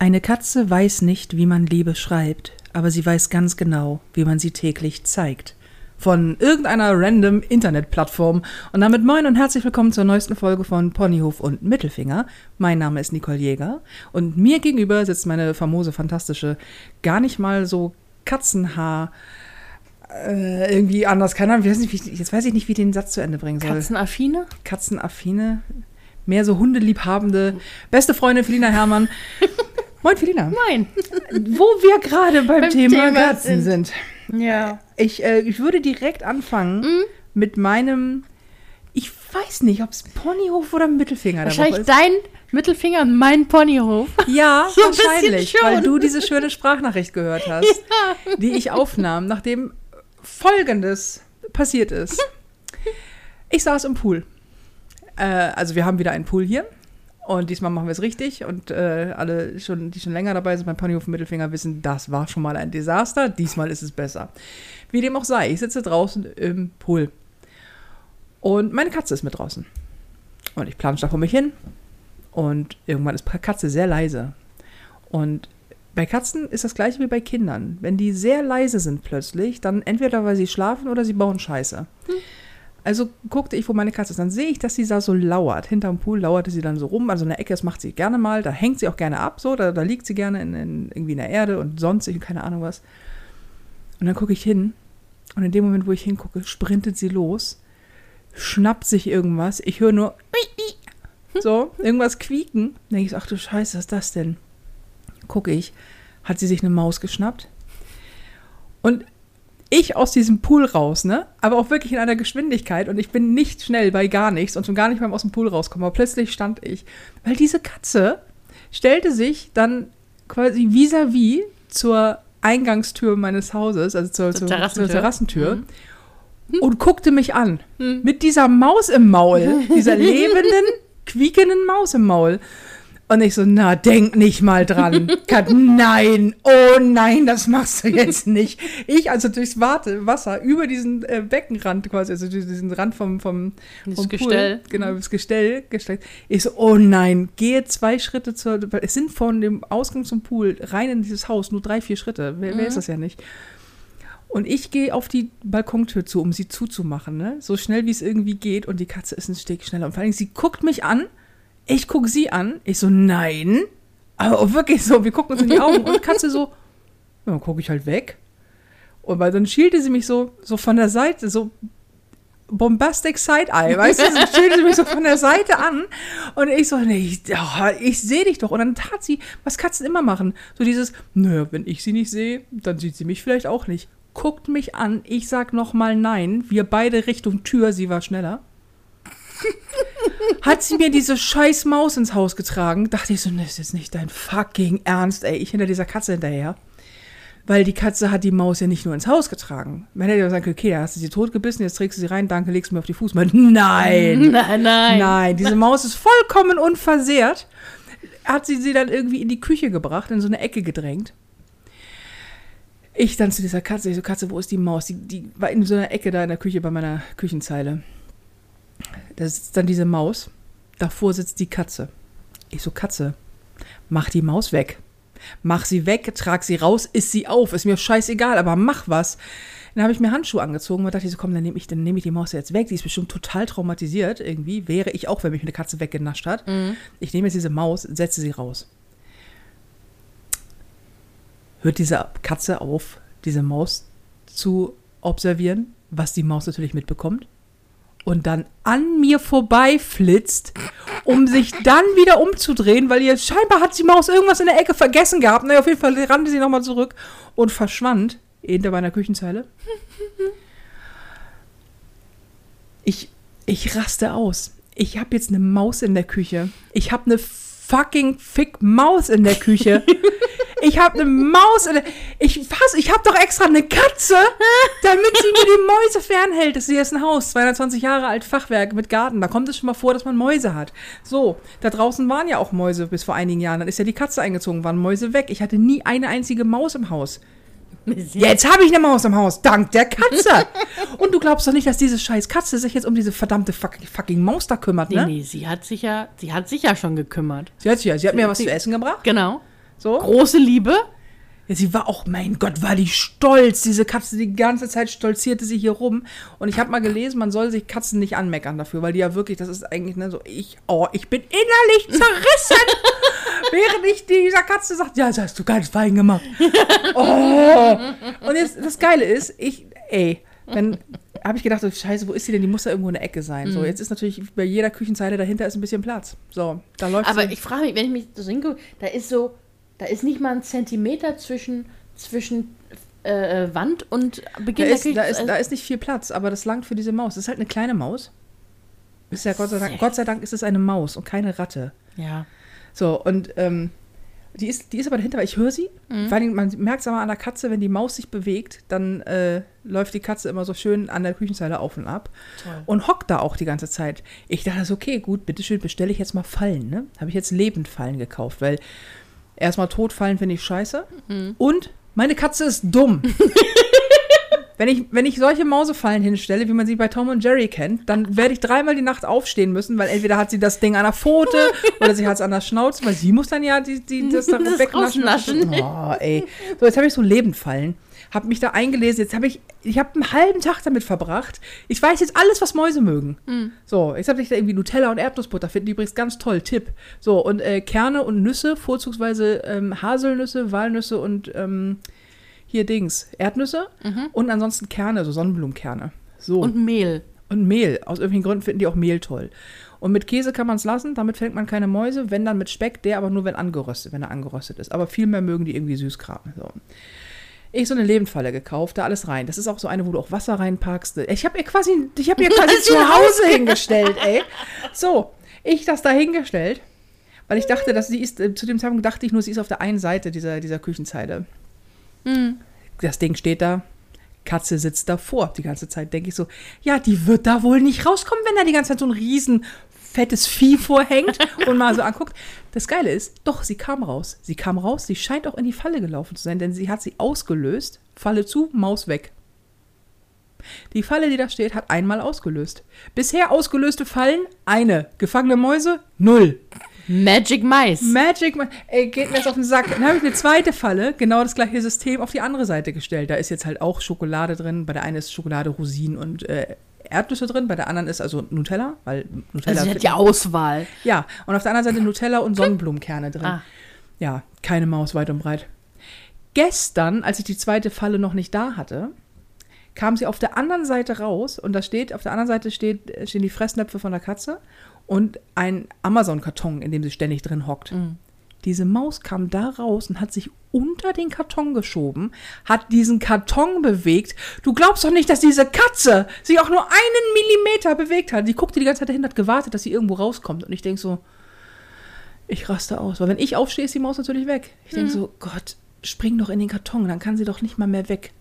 Eine Katze weiß nicht, wie man Liebe schreibt, aber sie weiß ganz genau, wie man sie täglich zeigt. Von irgendeiner random Internetplattform. Und damit moin und herzlich willkommen zur neuesten Folge von Ponyhof und Mittelfinger. Mein Name ist Nicole Jäger und mir gegenüber sitzt meine famose, fantastische, gar nicht mal so Katzenhaar. Äh, irgendwie anders, keine Ahnung, weiß nicht, wie, jetzt weiß ich nicht, wie ich den Satz zu Ende bringen soll. Katzenaffine? Katzenaffine, mehr so hundeliebhabende, beste Freundin Felina Herrmann. Moin Felina. Moin. Wo wir gerade beim, Beim Thema, Thema Katzen sind. Ja. Ich, äh, ich würde direkt anfangen Mhm. mit meinem, ich weiß nicht, ob es Ponyhof oder Mittelfinger Wahrscheinlich dein Mittelfinger und mein Ponyhof. Ja, So wahrscheinlich, weil du diese schöne Sprachnachricht gehört hast, die ich aufnahm, nachdem Folgendes passiert ist. Ich saß im Pool. Äh, also wir haben wieder einen Pool hier und diesmal machen wir es richtig und äh, alle, schon, die schon länger dabei sind beim Ponyhof Mittelfinger, wissen, das war schon mal ein Desaster, diesmal ist es besser. Wie dem auch sei, ich sitze draußen im Pool und meine Katze ist mit draußen. Und ich plansche da vor mich hin und irgendwann ist Katze sehr leise. Und bei Katzen ist das gleiche wie bei Kindern. Wenn die sehr leise sind plötzlich, dann entweder weil sie schlafen oder sie bauen Scheiße. Also guckte ich, wo meine Katze ist. Dann sehe ich, dass sie da so lauert. Hinterm Pool lauerte sie dann so rum. Also in der Ecke, das macht sie gerne mal. Da hängt sie auch gerne ab. So, da, da liegt sie gerne in, in, irgendwie in der Erde und sonstig und keine Ahnung was. Und dann gucke ich hin. Und in dem Moment, wo ich hingucke, sprintet sie los, schnappt sich irgendwas. Ich höre nur so, irgendwas quieken. Denke ich, ach du Scheiße, was ist das denn? Gucke ich, hat sie sich eine Maus geschnappt. Und ich aus diesem Pool raus, ne? Aber auch wirklich in einer Geschwindigkeit und ich bin nicht schnell bei gar nichts und schon gar nicht beim aus dem Pool rauskommen. Aber plötzlich stand ich, weil diese Katze stellte sich dann quasi vis-à-vis zur Eingangstür meines Hauses, also zur, zur, Zur zur Terrassentür. Terrassentür, Mhm. und guckte mich an. Mhm. Mit dieser Maus im Maul, dieser lebenden, quiekenden Maus im Maul. Und ich so, na, denk nicht mal dran. Kat, nein, oh nein, das machst du jetzt nicht. Ich also durchs Warte, Wasser über diesen äh, Beckenrand quasi, also durch diesen Rand vom, vom, Das vom Gestell. Pool, genau, das Gestell gestreckt. Ich so, oh nein, gehe zwei Schritte zur, es sind von dem Ausgang zum Pool rein in dieses Haus nur drei, vier Schritte. Wer, wer Mhm. ist das ja nicht? Und ich gehe auf die Balkontür zu, um sie zuzumachen, ne? So schnell wie es irgendwie geht. Und die Katze ist ein Stück schneller. Und vor allem, sie guckt mich an. Ich gucke sie an. Ich so, nein. Aber wirklich so, wir gucken uns in die Augen. Und Katze so, dann gucke ich halt weg. Und dann schielte sie mich so, so von der Seite, so bombastic Side-Eye, weißt du? So schielte sie mich so von der Seite an. Und ich so, nee, ich, ja, ich sehe dich doch. Und dann tat sie, was Katzen immer machen. So dieses, naja, wenn ich sie nicht sehe, dann sieht sie mich vielleicht auch nicht. Guckt mich an, ich sag nochmal nein. Wir beide Richtung Tür, sie war schneller. Hat sie mir diese scheiß Maus ins Haus getragen, dachte ich so, das ist jetzt nicht dein fucking Ernst, ey. Ich hinter dieser Katze hinterher. Weil die Katze hat die Maus ja nicht nur ins Haus getragen. Man hätte ja sagen können, okay, da hast du sie totgebissen, jetzt trägst du sie rein, danke, legst du mir auf die Fußmatte. Nein! Nein, nein. Nein, diese Maus ist vollkommen unversehrt. Hat sie sie dann irgendwie in die Küche gebracht, in so eine Ecke gedrängt. Ich dann zu dieser Katze, ich so, Katze, wo ist die Maus? Die, die war in so einer Ecke da in der Küche bei meiner Küchenzeile. Da sitzt dann diese Maus. Davor sitzt die Katze. Ich so, Katze, mach die Maus weg. Mach sie weg, trag sie raus, iss sie auf. Ist mir scheißegal, aber mach was. Dann habe ich mir Handschuhe angezogen und dachte ich so, komm, dann nehme ich, dann nehme ich die Maus jetzt weg. Die ist bestimmt total traumatisiert irgendwie. Wäre ich auch, wenn mich eine Katze weggenascht hat. Ich nehme jetzt diese Maus, setze sie raus. Hört diese Katze auf, diese Maus zu observieren, was die Maus natürlich mitbekommt. Und dann an mir vorbeiflitzt, um sich dann wieder umzudrehen, weil ihr scheinbar hat die Maus irgendwas in der Ecke vergessen gehabt. Naja, auf jeden Fall rannte sie nochmal zurück und verschwand hinter meiner Küchenzeile. Ich, ich raste aus. Ich habe jetzt eine Maus in der Küche. Ich habe eine fucking fick Maus in der Küche. Ich habe eine Maus in der Ich was? Ich habe doch extra eine Katze, damit sie mir die Mäuse fernhält. Das ist jetzt ein Haus, 220 Jahre alt, Fachwerk mit Garten. Da kommt es schon mal vor, dass man Mäuse hat. So, da draußen waren ja auch Mäuse bis vor einigen Jahren. Dann ist ja die Katze eingezogen, waren Mäuse weg. Ich hatte nie eine einzige Maus im Haus. Jetzt habe ich eine Maus im Haus, dank der Katze. Und du glaubst doch nicht, dass diese scheiß Katze sich jetzt um diese verdammte fucking, fucking Maus da kümmert, Nee, ne? nee, sie hat sich ja, sie hat sich ja schon gekümmert. Sie hat, ja, sie hat mir was Sie- zu essen gebracht. Genau. So. Große Liebe. Ja, sie war auch, mein Gott, war die stolz. Diese Katze, die ganze Zeit stolzierte sie hier rum. Und ich habe mal gelesen, man soll sich Katzen nicht anmeckern dafür, weil die ja wirklich, das ist eigentlich ne, so, ich, oh, ich bin innerlich zerrissen. Während ich dieser Katze sagt, ja, das hast du ganz fein gemacht. Oh. Und jetzt, das Geile ist, ich, ey, dann habe ich gedacht, so, scheiße, wo ist sie denn? Die muss da irgendwo in der Ecke sein. So, jetzt ist natürlich bei jeder Küchenzeile dahinter ist ein bisschen Platz. So, da läuft Aber sie. ich frage mich, wenn ich mich so hingucke, da ist so, da ist nicht mal ein Zentimeter zwischen, zwischen äh, äh, Wand und Da Beginn der ist, Küche. da, ist, da ist nicht viel Platz, aber das langt für diese Maus. Das ist halt eine kleine Maus. Ist ja Gott sei Dank, Gott sei Dank ist es eine Maus und keine Ratte. ja. So, und ähm, die, ist, die ist aber dahinter, weil ich höre sie. Vor allem, man merkt es aber an der Katze, wenn die Maus sich bewegt, dann äh, läuft die Katze immer so schön an der Küchenzeile auf und ab Toll. und hockt da auch die ganze Zeit. Ich dachte, okay, gut, bitteschön, bestelle ich jetzt mal Fallen. Ne? Habe ich jetzt Lebendfallen gekauft, weil erstmal Totfallen finde ich scheiße. Und meine Katze ist dumm. Wenn ich, wenn ich solche Mausefallen hinstelle, wie man sie bei Tom und Jerry kennt, dann werde ich dreimal die Nacht aufstehen müssen, weil entweder hat sie das Ding an der Pfote oder sie hat es an der Schnauze, weil sie muss dann ja die, die, das dann Das wegnaschen. Oh, ey. So, jetzt habe ich so Lebendfallen. Habe mich da eingelesen. Jetzt habe ich, ich habe einen halben Tag damit verbracht. Ich weiß jetzt alles, was Mäuse mögen. So, jetzt habe ich da irgendwie Nutella und Erdnussbutter. Finden die übrigens ganz toll. Tipp. So, und äh, Kerne und Nüsse, vorzugsweise ähm, Haselnüsse, Walnüsse und ähm, hier Dings, Erdnüsse. Und ansonsten Kerne, so Sonnenblumenkerne. So. Und Mehl. Und Mehl. Aus irgendwelchen Gründen finden die auch Mehl toll. Und mit Käse kann man es lassen, damit fängt man keine Mäuse, wenn dann mit Speck, der aber nur, wenn angeröstet, wenn er angeröstet ist. Aber viel mehr mögen die irgendwie Süßkram. So. Ich so eine Lebendfalle gekauft, da alles rein. Das ist auch so eine, wo du auch Wasser reinpackst. Ich habe ihr quasi, ich habe ihr quasi zu Hause hingestellt, ey. So, ich das da hingestellt, weil ich dachte, dass sie ist, äh, zu dem Zeitpunkt dachte ich nur, sie ist auf der einen Seite dieser, dieser Küchenzeile. Das Ding steht da, Katze sitzt davor. Die ganze Zeit denke ich so, ja, die wird da wohl nicht rauskommen, wenn da die ganze Zeit so ein riesen fettes Vieh vorhängt und mal so anguckt. Das Geile ist, doch, sie kam raus. Sie kam raus, sie scheint auch in die Falle gelaufen zu sein, denn sie hat sie ausgelöst, Falle zu, Maus weg. Die Falle, die da steht, hat einmal ausgelöst. Bisher ausgelöste Fallen, eine. Gefangene Mäuse, null. Magic Mais. Magic, Ma- ey, geht mir jetzt auf den Sack. Dann habe ich eine zweite Falle, genau das gleiche System, auf die andere Seite gestellt. Da ist jetzt halt auch Schokolade drin. Bei der einen ist Schokolade, Rosinen und äh, Erdnüsse drin. Bei der anderen ist also Nutella, weil Nutella. also sie hat ja Auswahl. ja, und auf der anderen Seite Nutella und Sonnenblumenkerne drin. Ah. Ja, keine Maus weit und breit. Gestern, als ich die zweite Falle noch nicht da hatte, kam sie auf der anderen Seite raus und da steht, auf der anderen Seite steht, stehen die Fressnäpfe von der Katze und ein Amazon-Karton, in dem sie ständig drin hockt. Diese Maus kam da raus und hat sich unter den Karton geschoben, hat diesen Karton bewegt. Du glaubst doch nicht, dass diese Katze sich auch nur einen Millimeter bewegt hat. Die guckte die ganze Zeit dahin, hat gewartet, dass sie irgendwo rauskommt. Und ich denke so, ich raste aus. Weil wenn ich aufstehe, ist die Maus natürlich weg. Ich denke so, Gott, spring doch in den Karton, dann kann sie doch nicht mal mehr weg.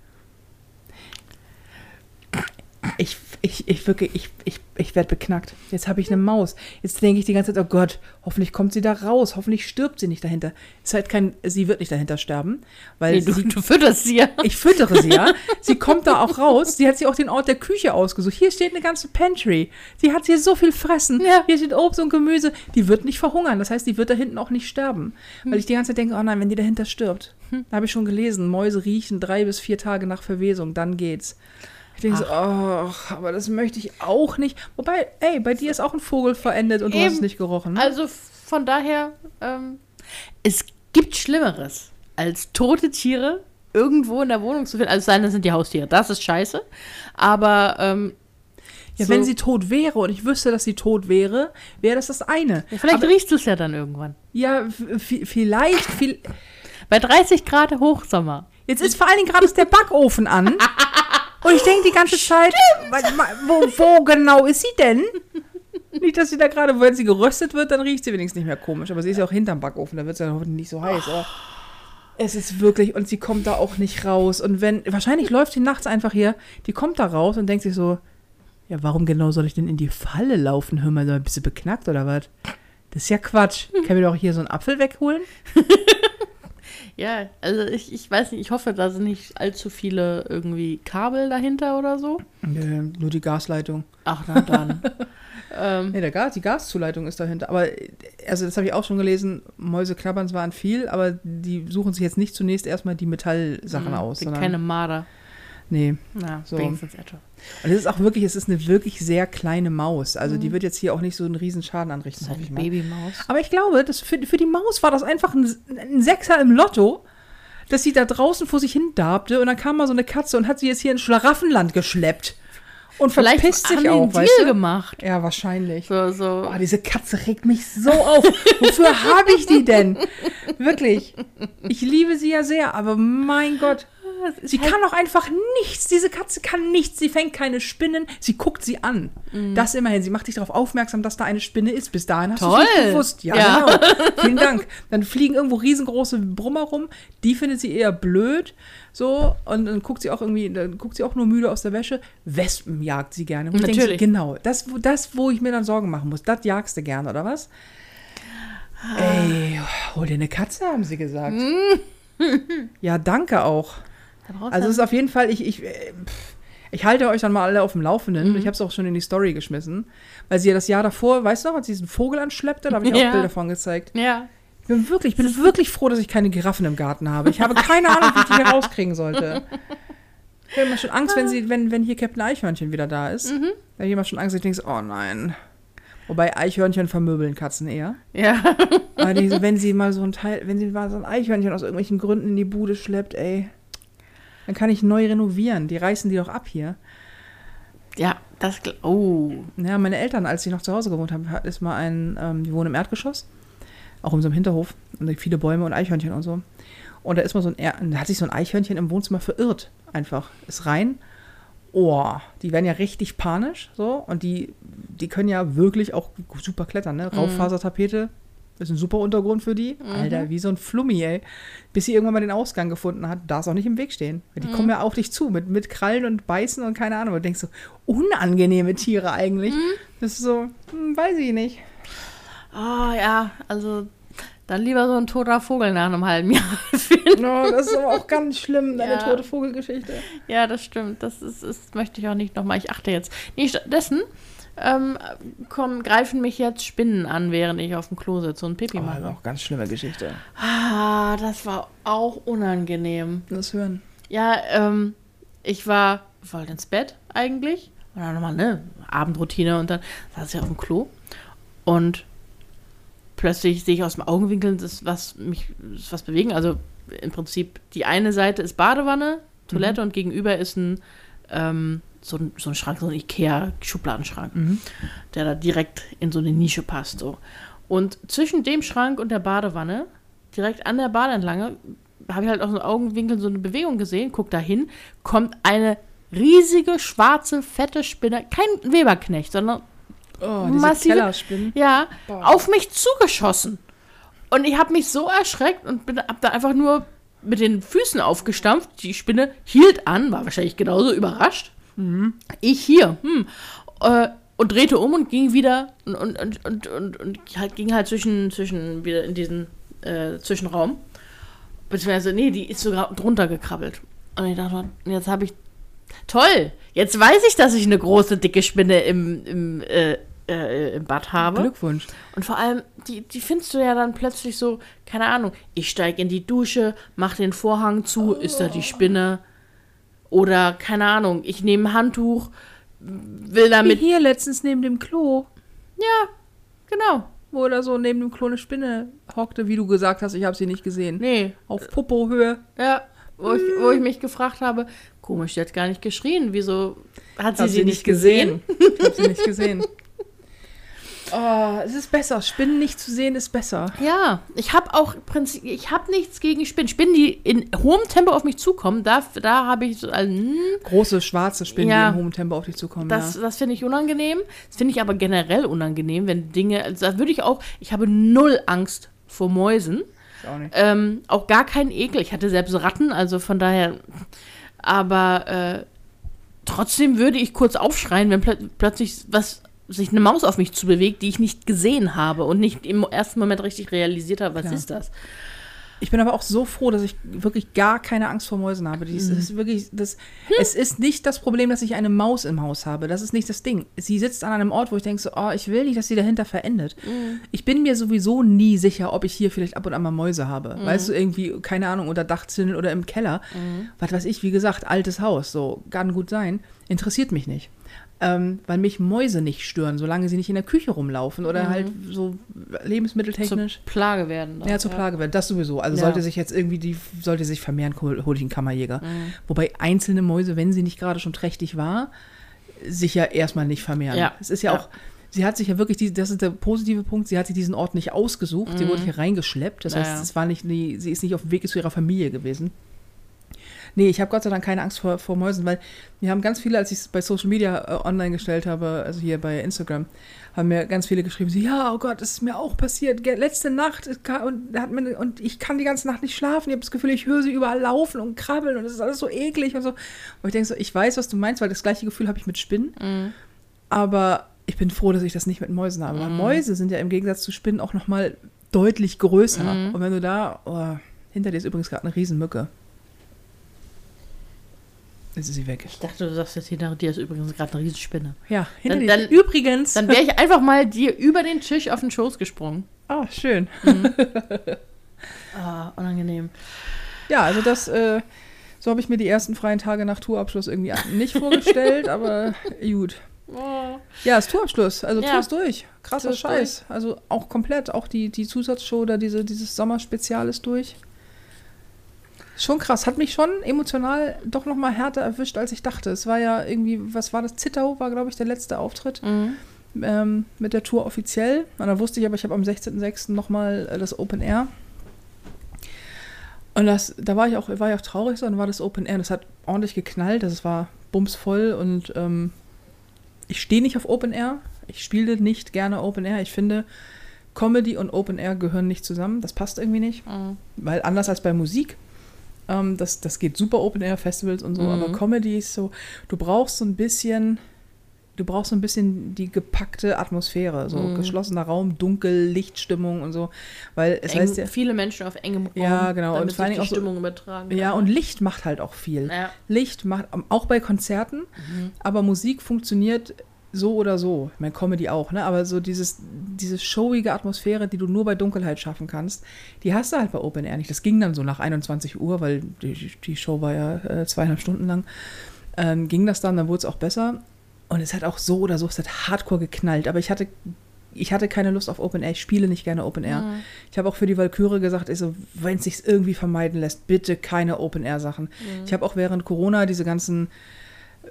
Ich, ich, ich wirklich, ich, ich, ich werde beknackt. Jetzt habe ich eine Maus. Jetzt denke ich die ganze Zeit, oh Gott, hoffentlich kommt sie da raus. Hoffentlich stirbt sie nicht dahinter. Es ist halt kein, sie wird nicht dahinter sterben, weil Nee, du, sie, du fütterst sie ja. ich füttere sie ja. Sie kommt da auch raus. Sie hat sich auch den Ort der Küche ausgesucht. Hier steht eine ganze Pantry. Sie hat hier so viel fressen. Ja. Hier steht Obst und Gemüse. Die wird nicht verhungern. Das heißt, die wird da hinten auch nicht sterben. Weil ich die ganze Zeit denke, oh nein, wenn die dahinter stirbt. Da habe ich schon gelesen, Mäuse riechen drei bis vier Tage nach Verwesung. Dann geht's. Ich denke so, oh, aber das möchte ich auch nicht. Wobei, ey, bei dir ist auch ein Vogel verendet und du hast Eben. es nicht gerochen. ne? Also von daher, ähm, es gibt Schlimmeres, als tote Tiere irgendwo in der Wohnung zu finden. Also sein, das sind die Haustiere. Das ist scheiße. Aber ähm, ja, so- wenn sie tot wäre und ich wüsste, dass sie tot wäre, wäre das das eine. Ja, vielleicht riechst du es ja dann irgendwann. Ja, vielleicht, viel, Bei 30 Grad Hochsommer. Jetzt ist vor allen Dingen gerade der Backofen an. Und ich denke die ganze Zeit, wa- wa- wo, wo genau ist sie denn? Nicht, dass sie da gerade, wenn sie geröstet wird, dann riecht sie wenigstens nicht mehr komisch. Aber sie ist ja auch hinterm Backofen, da wird es ja hoffentlich nicht so heiß. Aber es ist wirklich, und sie kommt da auch nicht raus. Und wenn, wahrscheinlich läuft sie nachts einfach hier, die kommt da raus und denkt sich so, ja, warum genau soll ich denn in die Falle laufen? Hör mal, bist du beknackt oder was? Das ist ja Quatsch. Können wir doch hier so einen Apfel wegholen? Ja, also ich, ich weiß nicht, ich hoffe, da sind nicht allzu viele irgendwie Kabel dahinter oder so. Nö, nur die Gasleitung. Ach, na dann. Ähm, Nee, der Gas, die Gaszuleitung ist dahinter. Aber, also das habe ich auch schon gelesen, Mäuse knabbern zwar an viel, aber die suchen sich jetzt nicht zunächst erstmal die Metallsachen aus. sind Sondern, keine Marder. Nee. Na, So. wenigstens etwas. Und es ist auch wirklich, es ist eine wirklich sehr kleine Maus. Also Mhm. die wird jetzt hier auch nicht so einen riesen Schaden anrichten, hoffe ich mal. Babymaus. Aber ich glaube, das für, für die Maus war das einfach ein, ein Sechser im Lotto, dass sie da draußen vor sich hin darbte und dann kam mal so eine Katze und hat sie jetzt hier in Schlaraffenland geschleppt. Und Vielleicht verpisst sich auch, weißt Deal du? gemacht. Ja, wahrscheinlich. So, so. Boah, diese Katze regt mich so auf. Wofür habe ich die denn? Wirklich. Ich liebe sie ja sehr, aber mein Gott. Sie kann doch einfach nichts. Diese Katze kann nichts. Sie fängt keine Spinnen. Sie guckt sie an. Mhm. Das immerhin. Sie macht dich darauf aufmerksam, dass da eine Spinne ist. Bis dahin hast du es nicht gewusst. Ja, Ja. genau. Vielen Dank. Dann fliegen irgendwo riesengroße Brummer rum. Die findet sie eher blöd. So. Und dann guckt sie auch irgendwie, dann guckt sie auch nur müde aus der Wäsche. Wespen jagt sie gerne. Und Natürlich. genau. Das, das, wo ich mir dann Sorgen machen muss. Das jagst du gerne, oder was? Ey, hol dir eine Katze, haben sie gesagt. ja, danke auch. Also es ist auf jeden Fall, ich, ich, äh, pff, ich halte euch dann mal alle auf dem Laufenden. Mhm. Ich habe es auch schon in die Story geschmissen. Weil sie ja das Jahr davor, weißt du noch, als sie diesen Vogel anschleppte, da habe ich Ja. auch Bilder von gezeigt. ja. Ich bin wirklich, ich bin wirklich froh, dass ich keine Giraffen im Garten habe. Ich habe keine Ahnung, wie ich die hier rauskriegen sollte. Ich habe immer schon Angst, wenn, sie, wenn, wenn hier Captain Eichhörnchen wieder da ist. Mhm. Da habe ich immer schon Angst, ich denke, oh nein. Wobei Eichhörnchen vermöbeln Katzen eher. Ja. Aber die, wenn sie mal so ein Teil, wenn sie mal so ein Eichhörnchen aus irgendwelchen Gründen in die Bude schleppt, ey, dann kann ich neu renovieren. Die reißen die doch ab hier. Ja, das. Oh. Ja, meine Eltern, als sie noch zu Hause gewohnt haben, hat- ist mal ein, ähm, die wohnen im Erdgeschoss, auch in so einem Hinterhof, und viele Bäume und Eichhörnchen und so. Und da ist mal so ein, da hat sich so ein Eichhörnchen im Wohnzimmer verirrt, einfach. Ist rein. Oh, die werden ja richtig panisch, so. Und die, die können ja wirklich auch super klettern, ne? Rauffasertapete ist ein super Untergrund für die. Alter, wie so ein Flummi, ey. Bis sie irgendwann mal den Ausgang gefunden hat, darf es auch nicht im Weg stehen. Die kommen ja auf dich zu mit, mit Krallen und Beißen und keine Ahnung. Und du denkst so, unangenehme Tiere eigentlich. Das ist so, hm, weiß ich nicht. Oh ja, also dann lieber so ein toter Vogel nach einem halben Jahr. No, das ist aber auch ganz schlimm, deine Ja. tote Vogelgeschichte. ja, das stimmt. Das ist, ist möchte ich auch nicht nochmal. Ich achte jetzt. Nee, stattdessen ähm, kommen, greifen mich jetzt Spinnen an, während ich auf dem Klo sitze und Pipi Oh, das mache. auch ganz schlimme Geschichte. Ah, das war auch unangenehm. Das hören. Ja, ähm, ich war, wollte ins Bett eigentlich. Und dann nochmal, ne, Abendroutine und dann saß ich auf dem Klo. Und plötzlich sehe ich aus dem Augenwinkel, das was mich das was bewegen. Also im Prinzip, die eine Seite ist Badewanne, Toilette und gegenüber ist ein, ähm, so ein, so ein Schrank, so ein Ikea-Schubladenschrank, Mhm. der da direkt in so eine Nische passt. So. Und zwischen dem Schrank und der Badewanne, direkt an der Badeentlange, habe ich halt aus dem Augenwinkel so eine Bewegung gesehen, guck da hin, kommt eine riesige, schwarze, fette Spinne, kein Weberknecht, sondern Oh, Massive- ja, Boah. auf mich zugeschossen. Und ich habe mich so erschreckt und bin, hab da einfach nur mit den Füßen aufgestampft. Die Spinne hielt an, war wahrscheinlich genauso überrascht. Ich hier. Hm. Äh, und drehte um und ging wieder und, und, und, und, und, und halt, ging halt zwischen, zwischen wieder in diesen äh, Zwischenraum. Beziehungsweise, nee, die ist sogar drunter gekrabbelt. Und ich dachte, jetzt habe ich. Toll! Jetzt weiß ich, dass ich eine große, dicke Spinne im, im, äh, äh, im Bad habe. Glückwunsch. Und vor allem, die, die findest du ja dann plötzlich so, keine Ahnung, ich steige in die Dusche, mach den Vorhang zu, ist da die Spinne? Oder, keine Ahnung, ich nehme ein Handtuch, will Wie damit. hier letztens neben dem Klo, Ja, genau. wo da so neben dem Klo eine Spinne hockte, wie du gesagt hast, ich habe sie nicht gesehen. Nee, Auf Popohöhe. ja. Wo ich, wo ich mich gefragt habe, komisch, die hat gar nicht geschrien. Wieso hat sie Hab sie, nicht gesehen? Ich habe sie nicht gesehen. Oh, es ist besser. Spinnen nicht zu sehen ist besser. Ja, ich habe auch Prinzip, ich habe nichts gegen Spinnen. Spinnen, die in hohem Tempo auf mich zukommen, da, da habe ich so, also, Große schwarze Spinnen, Ja. die im hohen Tempo auf dich zukommen. Das, ja. das finde ich unangenehm. Das finde ich aber generell unangenehm, wenn Dinge. Also da würde ich auch. Ich habe null Angst vor Mäusen. Ich auch nicht. Ähm, auch gar keinen Ekel. Ich hatte selbst Ratten, also von daher. Aber äh, trotzdem würde ich kurz aufschreien, wenn plö plötzlich was sich eine Maus auf mich zu bewegt, die ich nicht gesehen habe und nicht im ersten Moment richtig realisiert habe, was Klar. ist das? Ich bin aber auch so froh, dass ich wirklich gar keine Angst vor Mäusen habe. Dies Mhm. ist wirklich, das, es ist nicht das Problem, dass ich eine Maus im Haus habe. Das ist nicht das Ding. Sie sitzt an einem Ort, wo ich denke so, oh, ich will nicht, dass sie dahinter verendet. Mhm. Ich bin mir sowieso nie sicher, ob ich hier vielleicht ab und an mal Mäuse Mhm. habe. Weißt du, irgendwie, keine Ahnung, unter Dachzinnen oder im Keller. Was weiß ich, wie gesagt, altes Haus, so, kann gut sein. Interessiert mich nicht. Ähm, weil mich Mäuse nicht stören, solange sie nicht in der Küche rumlaufen oder Mhm. halt so lebensmitteltechnisch. Zur Plage werden. dann, Ja, zur Plage werden. Das sowieso. Also Ja. sollte sich jetzt irgendwie die, sollte sich vermehren, hol hol ich einen Kammerjäger. Mhm. Wobei einzelne Mäuse, wenn sie nicht gerade schon trächtig war, sich ja erstmal nicht vermehren. Ja. Es ist ja, Ja. auch, sie hat sich ja wirklich, die, das ist der positive Punkt, sie hat sich diesen Ort nicht ausgesucht, sie wurde hier reingeschleppt. Das Mhm. Ja, heißt, ja. es war nicht, sie ist nicht auf dem Weg zu ihrer Familie gewesen. Nee, ich habe Gott sei Dank keine Angst vor, vor Mäusen, weil mir haben ganz viele, als ich es bei Social Media äh, online gestellt habe, also hier bei Instagram, haben mir ganz viele geschrieben, so, ja, oh Gott, das ist mir auch passiert. Letzte Nacht und, hat mir, und ich kann die ganze Nacht nicht schlafen. Ich habe das Gefühl, ich höre sie überall laufen und krabbeln und es ist alles so eklig und so. Und ich denke so, ich weiß, was du meinst, weil das gleiche Gefühl habe ich mit Spinnen. Mhm. Aber ich bin froh, dass ich das nicht mit Mäusen habe. Weil Mäuse sind ja im Gegensatz zu Spinnen auch noch mal deutlich größer. Mhm. Und wenn du da, oh, hinter dir ist übrigens gerade eine Riesenmücke. Jetzt ist sie weg. Ich dachte, du sagst jetzt hinter dir ist übrigens gerade eine Riesenspinne. Ja, hinter Dann- dir. dann- übrigens. Dann wäre ich einfach mal dir über den Tisch auf den Schoß gesprungen. Ah, schön. Ah, unangenehm. Ja, also das, äh, so habe ich mir die ersten freien Tage nach Tourabschluss irgendwie nicht vorgestellt, aber gut. Oh. Ja, ist Tourabschluss, also Ja. Tour ist durch. Krasser Scheiß. Also auch komplett, auch die, die Zusatzshow oder diese, dieses Sommerspezial ist durch. Schon krass, hat mich schon emotional doch noch mal härter erwischt, als ich dachte. Es war ja irgendwie, was war das? Zittau war, glaube ich, der letzte Auftritt Mhm. ähm, mit der Tour offiziell. Und dann wusste ich aber, ich habe am 16.06. nochmal äh, das Open Air. Und das, da war ich auch, war ich auch traurig, dann war das Open Air. Das hat ordentlich geknallt. Das war bumsvoll und ähm, ich stehe nicht auf Open Air. Ich spiele nicht gerne Open Air. Ich finde, Comedy und Open Air gehören nicht zusammen. Das passt irgendwie nicht. Mhm. Weil anders als bei Musik, ähm, das, das geht super Open Air Festivals und so, Mhm. aber Comedy ist so, du brauchst so ein bisschen, du brauchst so ein bisschen die gepackte Atmosphäre, so Mhm. geschlossener Raum, dunkel, Lichtstimmung und so, weil es Eng, heißt ja, viele Menschen auf engem Raum, Ja, genau, und damit vor sich Dingen die auch so- Stimmung übertragen ja, kann. und Licht macht halt auch viel. ja. Licht macht, auch bei Konzerten, Mhm. aber Musik funktioniert so oder so. Ich meine, Comedy auch, ne? Aber so dieses, diese showige Atmosphäre, die du nur bei Dunkelheit schaffen kannst, die hast du halt bei Open Air nicht. Das ging dann so nach 21 Uhr, weil die, die Show war ja äh, zweieinhalb Stunden lang. Ähm, ging das dann, dann wurde es auch besser. Und es hat auch so oder so, es hat hardcore geknallt. Aber ich hatte, ich hatte keine Lust auf Open Air. Ich spiele nicht gerne Open Air. Mhm. Ich habe auch für die Valkyrie gesagt, so, wenn es sich irgendwie vermeiden lässt, bitte keine Open Air Sachen. Mhm. Ich habe auch während Corona diese ganzen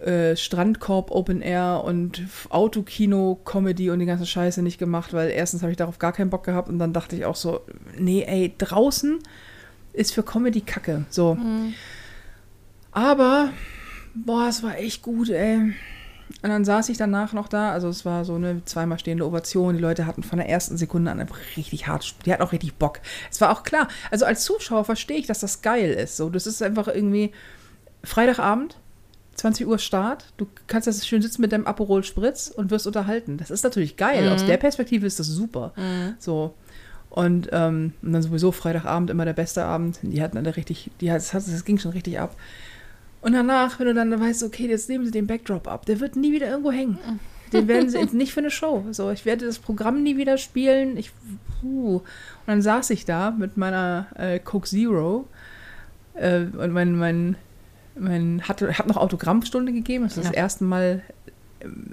äh, Strandkorb Open Air und Autokino Comedy und die ganze Scheiße nicht gemacht, weil erstens habe ich darauf gar keinen Bock gehabt und dann dachte ich auch so, nee, ey, draußen ist für Comedy Kacke. So. Mhm. Aber boah, es war echt gut, ey. Und dann saß ich danach noch da, also es war so eine zweimal stehende Ovation. Die Leute hatten von der ersten Sekunde an richtig hart, die hatten auch richtig Bock. Es war auch klar, also als Zuschauer verstehe ich, dass das geil ist. So, das ist einfach irgendwie Freitagabend, 20 Uhr Start. Du kannst das schön sitzen mit deinem Aperol Spritz und wirst unterhalten. Das ist natürlich geil. Aus der Perspektive ist das super. So. Und, ähm, und dann sowieso Freitagabend immer der beste Abend. Die hatten alle richtig, die, das, hat- das ging schon richtig ab. Und danach, wenn du dann weißt, okay, jetzt nehmen sie den Backdrop ab, der wird nie wieder irgendwo hängen. Den werden sie nicht für eine Show. So, ich werde das Programm nie wieder spielen. Ich, puh. Und dann saß ich da mit meiner äh, Coke Zero äh, und mein, mein, mein hatte, hab noch Autogrammstunde gegeben. Das ist das Ja. erste Mal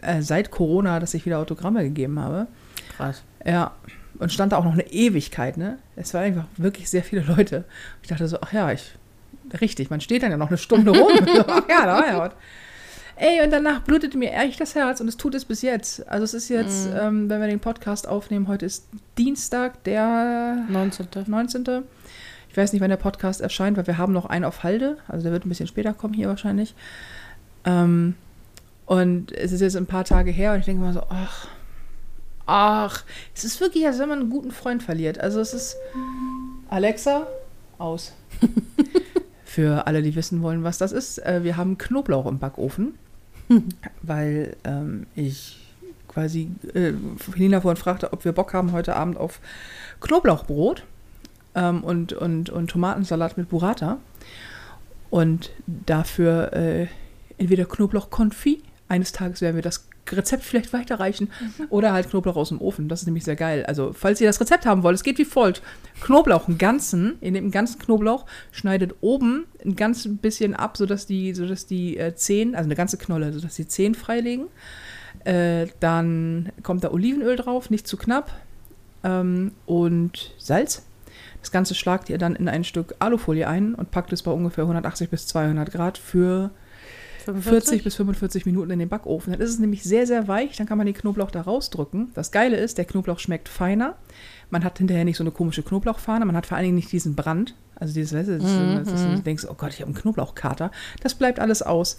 äh, seit Corona, dass ich wieder Autogramme gegeben habe. Krass. Ja, und stand da auch noch eine Ewigkeit, ne? Es waren einfach wirklich sehr viele Leute. Ich dachte so, ach ja, ich, richtig, man steht dann ja noch eine Stunde rum. ach ja, da war ja was. Ey, und danach blutete mir ehrlich das Herz und es tut es bis jetzt. Also es ist jetzt, ähm, wenn wir den Podcast aufnehmen, heute ist Dienstag, der 19. 19. Ich weiß nicht, wann der Podcast erscheint, weil wir haben noch einen auf Halde. Also der wird ein bisschen später kommen hier wahrscheinlich. Ähm, und es ist jetzt ein paar Tage her und ich denke mal so, ach, ach, es ist wirklich, als wenn man einen guten Freund verliert. Also es ist Alexa, aus. Für alle, die wissen wollen, was das ist. Äh, wir haben Knoblauch im Backofen, weil ähm, ich quasi äh, Helena vorhin fragte, ob wir Bock haben heute Abend auf Knoblauchbrot. Ähm, und, und, und Tomatensalat mit Burrata. Und dafür äh, entweder Knoblauch-Konfit. Eines Tages werden wir das Rezept vielleicht weiterreichen. Oder halt Knoblauch aus dem Ofen. Das ist nämlich sehr geil. Also, falls ihr das Rezept haben wollt, es geht wie folgt. Knoblauch, einen ganzen, in dem ganzen Knoblauch, schneidet oben ein ganz bisschen ab, sodass die, sodass die äh, Zehen, also eine ganze Knolle, sodass die Zehen freilegen. Äh, dann kommt da Olivenöl drauf, nicht zu knapp. Ähm, und Salz. Das Ganze schlagt ihr dann in ein Stück Alufolie ein und packt es bei ungefähr 180 bis 200 Grad für 40 bis 45 Minuten in den Backofen. Dann ist es nämlich sehr, sehr weich. Dann kann man den Knoblauch da rausdrücken. Das Geile ist, der Knoblauch schmeckt feiner. Man hat hinterher nicht so eine komische Knoblauchfahne. Man hat vor allen Dingen nicht diesen Brand. Also dieses, weißt du, das, Mhm, das, du denkst, oh Gott, ich habe einen Knoblauchkater. Das bleibt alles aus.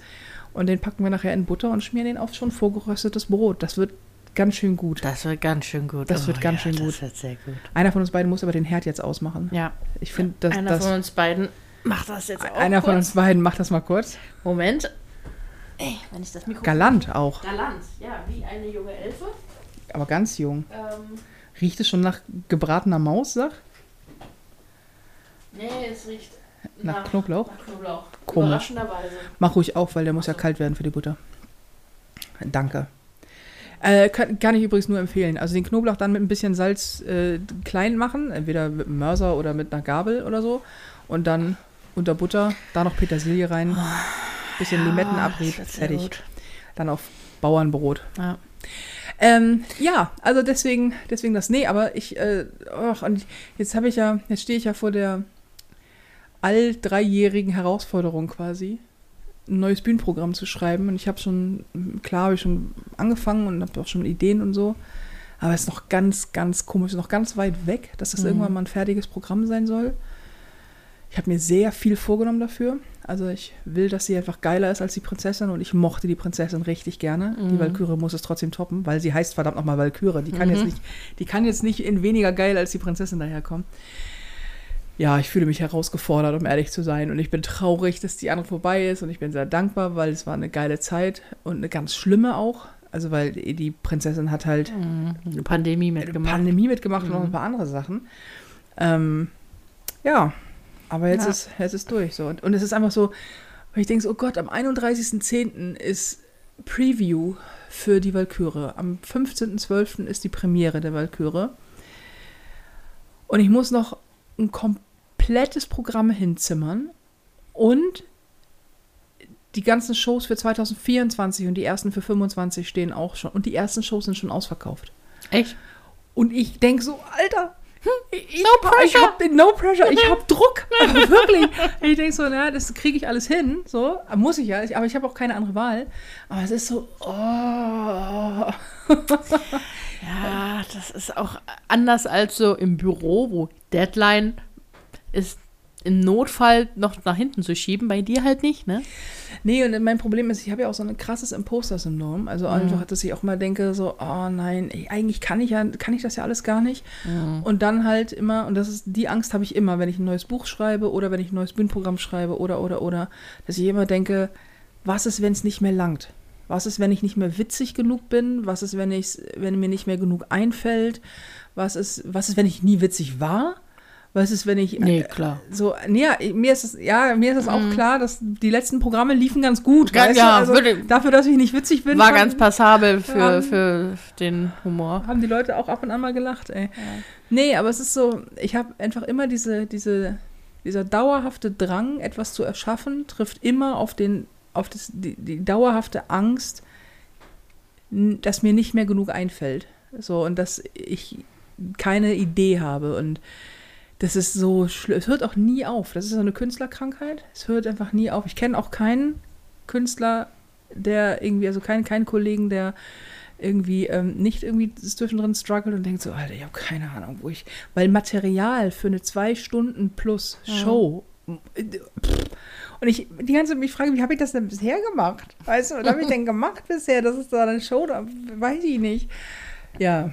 Und den packen wir nachher in Butter und schmieren den auf schon vorgeröstetes Brot. Das wird ganz schön gut. Das wird ganz schön gut. Das wird ganz schön gut. Das wird sehr gut. Einer von uns beiden muss aber den Herd jetzt ausmachen. Ja. Ich finde, dass Einer das, von uns beiden macht das jetzt auch. einer von kurz. uns beiden macht das mal kurz. Moment. Ey, wenn ich das Mikro. Galant auch, Galant, ja, wie eine junge Elfe. aber ganz jung. Ähm, Riecht es schon nach gebratener Maus, sag? nee, es riecht Nach Knoblauch? Nach Knoblauch. Komisch. Überraschenderweise. Mach ruhig auf, weil der muss ja kalt werden für die Butter. Danke. Äh, kann, kann ich übrigens nur empfehlen. Also den Knoblauch dann mit ein bisschen Salz äh, klein machen, entweder mit einem Mörser oder mit einer Gabel oder so. Und dann unter Butter, da noch Petersilie rein, bisschen Limettenabrieb, das wird sehr fertig. gut. Dann auf Bauernbrot. Ja. Ähm, ja, also deswegen, deswegen das. Nee, aber ich, äh, och, und jetzt habe ich ja, jetzt stehe ich ja vor der all dreijährigen Herausforderung quasi, ein neues Bühnenprogramm zu schreiben. Und ich habe schon, klar, habe ich schon angefangen und habe auch schon Ideen und so. Aber es ist noch ganz, ganz komisch, noch ganz weit weg, dass das Mhm. irgendwann mal ein fertiges Programm sein soll. Ich habe mir sehr viel vorgenommen dafür. Also ich will, dass sie einfach geiler ist als die Prinzessin und ich mochte die Prinzessin richtig gerne. Die Mhm. Valkyrie muss es trotzdem toppen, weil sie heißt verdammt nochmal Valkyrie. Die kann Mhm. jetzt nicht, die kann jetzt nicht in weniger geil als die Prinzessin daherkommen. Ja, ich fühle mich herausgefordert, um ehrlich zu sein. Und ich bin traurig, dass die andere vorbei ist. Und ich bin sehr dankbar, weil es war eine geile Zeit und eine ganz schlimme auch. Also weil die Prinzessin hat halt Mhm. Eine Pandemie eine mitgemacht. Pandemie mitgemacht und noch Mhm. ein paar andere Sachen. Ähm, ja, aber jetzt, Ja. ist, jetzt ist durch. So. Und, und es ist einfach so, weil ich denke so, oh Gott, am 31.10. ist Preview für die Valkyrie. Am 15.12. ist die Premiere der Valkyrie. Und ich muss noch ein komplettes Programm hinzimmern und die ganzen Shows für 2024 und die ersten für 25 stehen auch schon. Und die ersten Shows sind schon ausverkauft. Echt? Und ich denke so, Alter, ich, No ich pressure. hab den No Pressure, ich hab Druck. Aber wirklich. Ich denke so, na, das kriege ich alles hin. So, muss ich ja, ich, aber ich habe auch keine andere Wahl. Aber es ist so, oh. Das ist auch anders als so im Büro, wo Deadline ist im Notfall noch nach hinten zu schieben. Bei dir halt nicht, ne? Nee, und mein Problem ist, ich habe ja auch so ein krasses Imposter-Syndrom. Also einfach, dass ich auch mal denke, so, oh nein, ey, eigentlich kann ich ja, kann ich das ja alles gar nicht. Und dann halt immer, und das ist, die Angst habe ich immer, wenn ich ein neues Buch schreibe oder wenn ich ein neues Bühnenprogramm schreibe oder, oder, oder, dass ich immer denke, was ist, wenn es nicht mehr langt? Was ist, wenn ich nicht mehr witzig genug bin? Was ist, wenn ich, wenn mir nicht mehr genug einfällt? Was ist, was ist, wenn ich nie witzig war? Was ist, wenn ich Nee, klar. so, nee, ja, mir ist es, ja, mir ist es auch klar, dass die letzten Programme liefen ganz gut. Ja, du? also dafür, dass ich nicht witzig bin, War haben, ganz passabel für, Ja. für den Humor. haben die Leute auch ab und an mal gelacht, ey. Nee, aber es ist so, ich habe einfach immer diese, diese, dieser dauerhafte Drang, etwas zu erschaffen, trifft immer auf den, auf das, die, die dauerhafte Angst, dass mir nicht mehr genug einfällt. So, und dass ich keine Idee habe. Und das ist so schlimm. Es hört auch nie auf. Das ist so eine Künstlerkrankheit. Es hört einfach nie auf. Ich kenne auch keinen Künstler, der irgendwie, also keinen, keinen Kollegen, der irgendwie ähm, nicht irgendwie zwischendrin struggelt und denkt so, Alter, ich habe keine Ahnung, wo ich. Weil Material für eine zwei Stunden plus Show. pff, Und ich die ganze Zeit mich frage, wie habe ich das denn bisher gemacht? Weißt du, was habe ich denn gemacht bisher? Das ist da eine Show, da weiß ich nicht. Ja,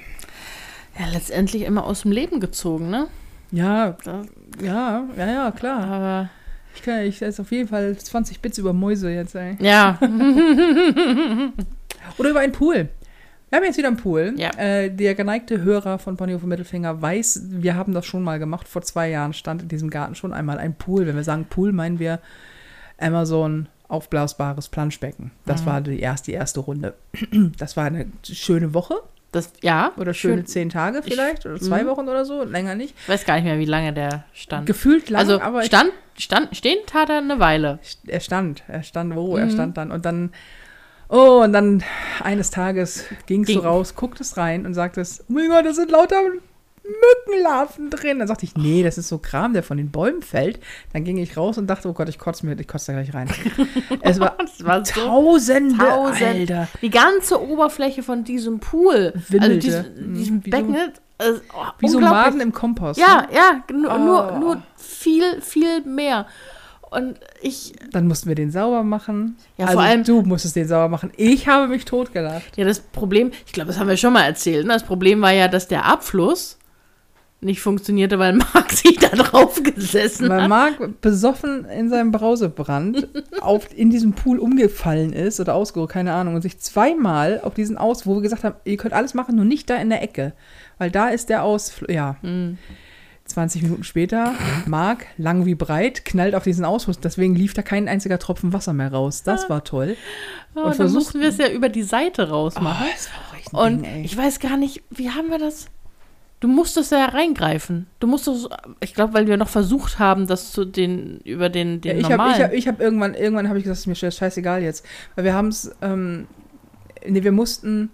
Ja, letztendlich immer aus dem Leben gezogen, ne? ja, Da, ja, ja, ja, klar. aber Ich kann, ich ist auf jeden Fall 20 Bits über Mäuse jetzt, ey. ja, Oder über einen Pool. Wir haben jetzt wieder einen Pool. Ja. Äh, der geneigte Hörer von Ponyhof und Mittelfinger weiß, wir haben das schon mal gemacht. Vor zwei Jahren stand in diesem Garten schon einmal ein Pool. Wenn wir sagen Pool, meinen wir Amazon aufblasbares Planschbecken. Das war die erste, die erste Runde. Das war eine schöne Woche Das, ja. oder schöne schön. zehn Tage vielleicht oder zwei Mhm. Wochen oder so, länger nicht. Ich weiß gar nicht mehr, wie lange der stand. Gefühlt lang, also aber ich- stand, stand, stehen tat er eine Weile. er stand, er stand wo, Mhm. er stand dann und dann oh und dann eines Tages gingst du Ging. raus, gucktest rein und sagtest, oh mein Gott, da sind lauter Mückenlarven drin. Dann sagte ich, nee, das ist so Kram, der von den Bäumen fällt. Dann ging ich raus und dachte, oh Gott, ich kotze mir, ich kotze da gleich rein. es war war so Tausende, Tausend. Alter. Die ganze Oberfläche von diesem Pool, also Wimmelte. diesem, diesem Mhm, Becken, äh, oh, Wie so. Maden im Kompost. Ja, Ne? ja, nur, Oh. nur, nur viel, viel mehr. Und ich, Dann mussten wir den sauber machen. Ja, also vor allem- du musstest den sauber machen. Ich habe mich totgelacht. ja, das Problem, ich glaube, das haben wir schon mal erzählt, ne? das Problem war ja, dass der Abfluss nicht funktionierte, weil Marc sich da drauf gesessen Weil hat. Marc besoffen in seinem Brausebrand auf, in diesem Pool umgefallen ist oder ausgeruht, keine Ahnung, und sich zweimal auf diesen Aus, wo wir gesagt haben, ihr könnt alles machen, nur nicht da in der Ecke. Weil da ist der Ausflug, ja. Hm. 20 Minuten später, Marc, lang wie breit, knallt auf diesen Ausfluss. Deswegen lief da kein einziger Tropfen Wasser mehr raus. Das war toll. Oh, und dann mussten wir es ja über die Seite rausmachen. das war ein Und Ding, ich weiß gar nicht, wie haben wir das? Du musstest ja reingreifen. Du musstest, ich glaube, weil wir noch versucht haben, das zu den über den, Ja, den ich habe normalen. ich hab, ich hab irgendwann, irgendwann habe ich gesagt, es ist mir scheiß- scheißegal jetzt. Weil wir haben es, ähm, nee, wir mussten,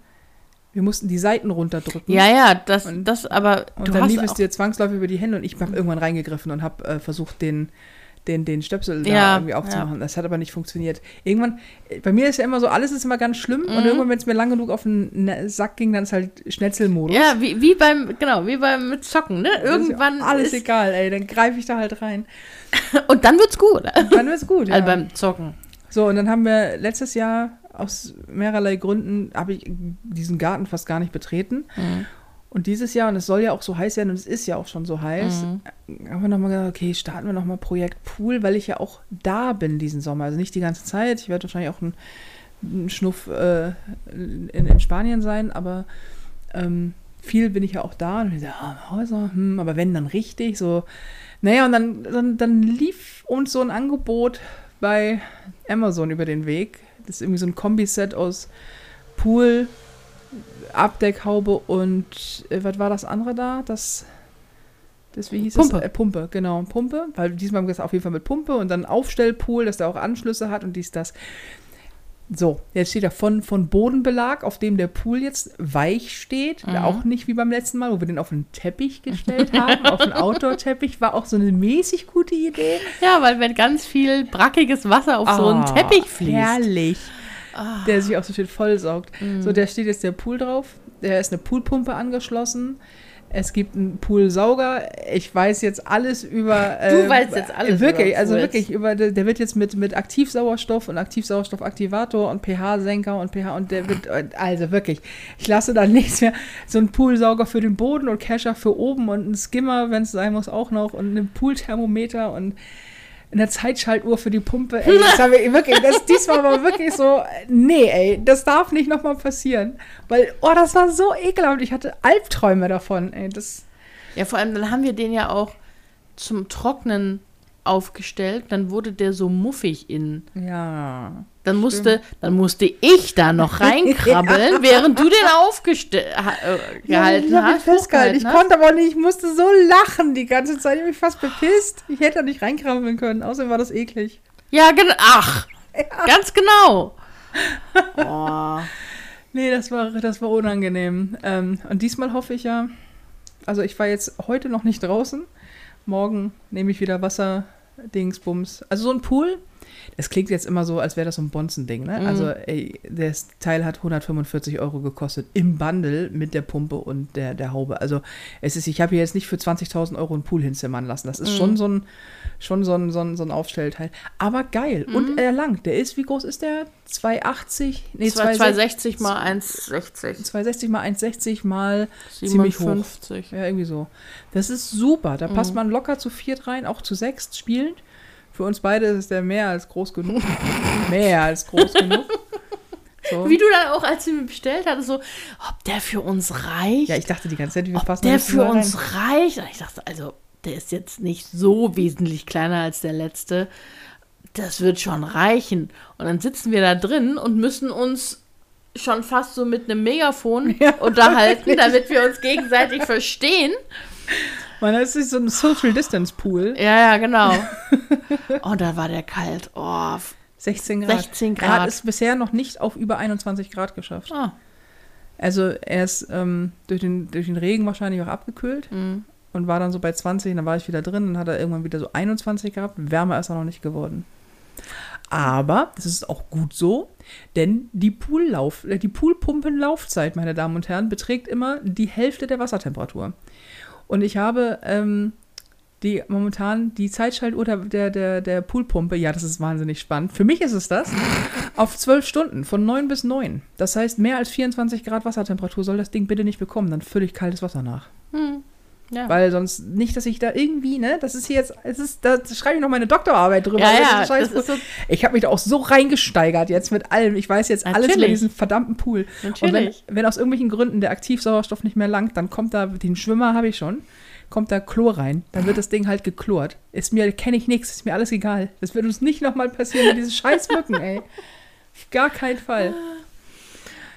wir mussten die Seiten runterdrücken. ja, ja, das, Und- das, aber Und du dann lief es dir zwangsläufig über die Hände und ich habe irgendwann reingegriffen und habe äh, versucht, den, den, den Stöpsel da Ja, irgendwie aufzumachen. Das hat aber nicht funktioniert. Irgendwann, bei mir ist ja immer so, alles ist immer ganz schlimm und irgendwann, wenn es mir lang genug auf den Na- Sack ging, dann ist halt Schnetzelmodus. ja, wie, wie beim, genau, wie beim mit Zocken, ne? Das ist ja Irgendwann alles ist, egal, ey, dann greife ich da halt rein. und dann wird's gut. Dann wird's gut. Ja. Also beim Zocken. So, und dann haben wir letztes Jahr aus mehrerlei Gründen, habe ich diesen Garten fast gar nicht betreten. Und dieses Jahr, und es soll ja auch so heiß werden, und es ist ja auch schon so heiß, haben wir nochmal gesagt, okay, starten wir nochmal Projekt Pool, weil ich ja auch da bin diesen Sommer. Also nicht die ganze Zeit. Ich werde wahrscheinlich auch einen, einen Schnuff äh, in, in Spanien sein, aber ähm, viel bin ich ja auch da. Und ich so, ah, Häuser, hm, aber wenn, dann richtig. So, naja, und dann, dann, dann lief uns so ein Angebot bei Amazon über den Weg. Das ist irgendwie so ein Kombiset aus Pool, Abdeckhaube und äh, was war das andere da? Das, das wie hieß Pumpe. es? Äh, Pumpe, genau, Pumpe. Weil diesmal haben wir gesagt, auf jeden Fall mit Pumpe und dann Aufstellpool, dass der auch Anschlüsse hat und dies, das. So, jetzt steht da von, von Bodenbelag, auf dem der Pool jetzt weich steht. Mhm. Auch nicht wie beim letzten Mal, wo wir den auf einen Teppich gestellt haben. auf einen Outdoor-Teppich war auch so eine mäßig gute Idee. Ja, weil wenn ganz viel brackiges Wasser auf so einen Ah, Teppich fließt. Herrlich. Ah. Der sich auch so schön vollsaugt. Mhm. So, da steht jetzt der Pool drauf. Da ist eine Poolpumpe angeschlossen. Es gibt einen Poolsauger. Ich weiß jetzt alles über. Du äh, weißt jetzt alles Wirklich, über also Pools. wirklich über. Der wird jetzt mit, mit Aktivsauerstoff und Aktivsauerstoffaktivator und pH-Senker und pH und der wird. Also wirklich. Ich lasse da nichts mehr. So ein Poolsauger für den Boden und Kescher für oben und ein Skimmer, wenn es sein muss, auch noch und ein Poolthermometer und eine Zeitschaltuhr für die Pumpe. Ey, das haben wir wirklich, das, diesmal war wirklich so, nee, ey, das darf nicht nochmal passieren. Weil, oh, das war so ekelhaft. Ich hatte Albträume davon, ey. Das, Ja, vor allem, dann haben wir den ja auch zum Trocknen aufgestellt. Dann wurde der so muffig innen. ja. Dann musste, dann musste ich da noch reinkrabbeln, während du den aufgestellt äh, ich mich hast. festgehalten. Ich hochgehalten hast. konnte aber nicht, ich musste so lachen die ganze Zeit. Ich habe mich fast bepisst. Ich hätte da nicht reinkrabbeln können. Außerdem war das eklig. Ja, genau. Ach, ganz genau. Oh. Nee, das war, das war unangenehm. Ähm, und diesmal hoffe ich ja, also ich war jetzt heute noch nicht draußen. Morgen nehme ich wieder Wasser, Dingsbums. Also so ein Pool, das klingt jetzt immer so, als wäre das so ein Bonzen-Ding, ne? Mhm. Also, ey, das Teil hat 145 Euro gekostet im Bundle mit der Pumpe und der, der Haube. Also, es ist, ich habe hier jetzt nicht für 20.000 Euro einen Pool hinzimmern lassen. Das ist Mhm. schon so ein, schon so ein, so ein, so ein Aufstellteil. Aber geil. Mhm. Und er lang. Der ist, wie groß ist der? 280? Nee, 260 mal 1,60. 260 mal 160 mal ziemlich hoch. 57. Ja, irgendwie so. Das ist super. Da Mhm. passt man locker zu viert rein, auch zu sechst spielend. Für uns beide ist der mehr als groß genug. mehr als groß genug. So. Wie du dann auch, als du mir bestellt hattest, so, ob der für uns reicht. Ja, ich dachte die ganze Zeit, wir passen der für rein. uns reicht. Und ich dachte, also, der ist jetzt nicht so wesentlich kleiner als der letzte. Das wird schon reichen. Und dann sitzen wir da drin und müssen uns schon fast so mit einem Megafon unterhalten, damit wir uns gegenseitig verstehen. Man, das ist so ein Social Distance Pool. Ja, ja, genau. Und da war der kalt. Oh, 16 Grad. 16 Er hat Grad. es bisher noch nicht auf über 21 Grad geschafft. ah. Also er ist ähm, durch, den, durch den Regen wahrscheinlich auch abgekühlt Mhm. und war dann so bei 20, dann war ich wieder drin, dann hat er irgendwann wieder so 21 gehabt. Wärmer ist er noch nicht geworden. Aber das ist auch gut so, denn die, Poollauf, äh, die Poolpumpenlaufzeit, meine Damen und Herren, beträgt immer die Hälfte der Wassertemperatur. Und ich habe ähm, die momentan die Zeitschaltuhr der, der, der, der Poolpumpe, ja, das ist wahnsinnig spannend. Für mich ist es das, auf 12 Stunden, von 9 bis 9. Das heißt, mehr als 24 Grad Wassertemperatur soll das Ding bitte nicht bekommen, dann fülle ich kaltes Wasser nach. Hm. Ja. Weil sonst nicht, dass ich da irgendwie, ne, das ist hier jetzt, es ist, da schreibe ich noch meine Doktorarbeit drüber. ja, Das ja, ist scheiß das ist so, ich habe mich da auch so reingesteigert jetzt mit allem. Ich weiß jetzt alles über Natürlich. diesen verdammten Pool. Und wenn, natürlich. wenn aus irgendwelchen Gründen der Aktivsauerstoff nicht mehr langt, dann kommt da, den Schwimmer habe ich schon, kommt da Chlor rein. Dann wird das Ding halt geklort. Ist mir, kenne ich nichts, ist mir alles egal. Das wird uns nicht nochmal passieren mit diesen scheiß Mücken, ey. Auf gar keinen Fall.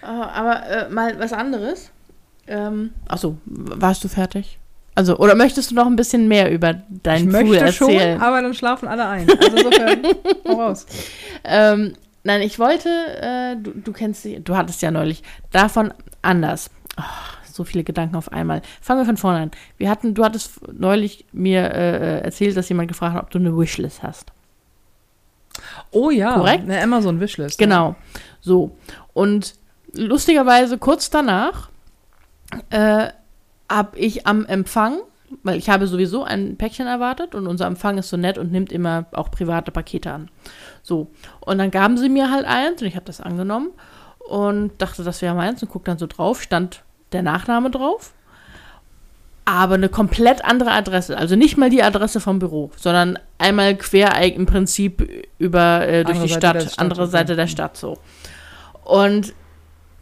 Äh, aber äh, mal was anderes. Ähm, achso, warst du fertig? Also, oder möchtest du noch ein bisschen mehr über Ich deinen Pool möchte schon, erzählen? aber dann schlafen alle ein. Also insofern, hau raus. Ähm, nein, ich wollte, äh, du, du kennst sie, du hattest ja neulich, davon anders. Oh, so viele Gedanken auf einmal. Fangen wir von vorne an. Wir hatten, du hattest neulich mir äh, erzählt, dass jemand gefragt hat, ob du eine Wishlist hast. Oh ja, Korrekt? eine Amazon-Wishlist. Genau. So. Und lustigerweise kurz danach äh, habe ich am Empfang, weil ich habe sowieso ein Päckchen erwartet und unser Empfang ist so nett und nimmt immer auch private Pakete an. So. Und dann gaben sie mir halt eins und ich habe das angenommen und dachte, das wäre meins und guck dann so drauf, stand der Nachname drauf. Aber eine komplett andere Adresse. Also nicht mal die Adresse vom Büro, sondern einmal quer im Prinzip über äh, durch Andere die Stadt, Stadt, andere. Seite der Stadt so. Und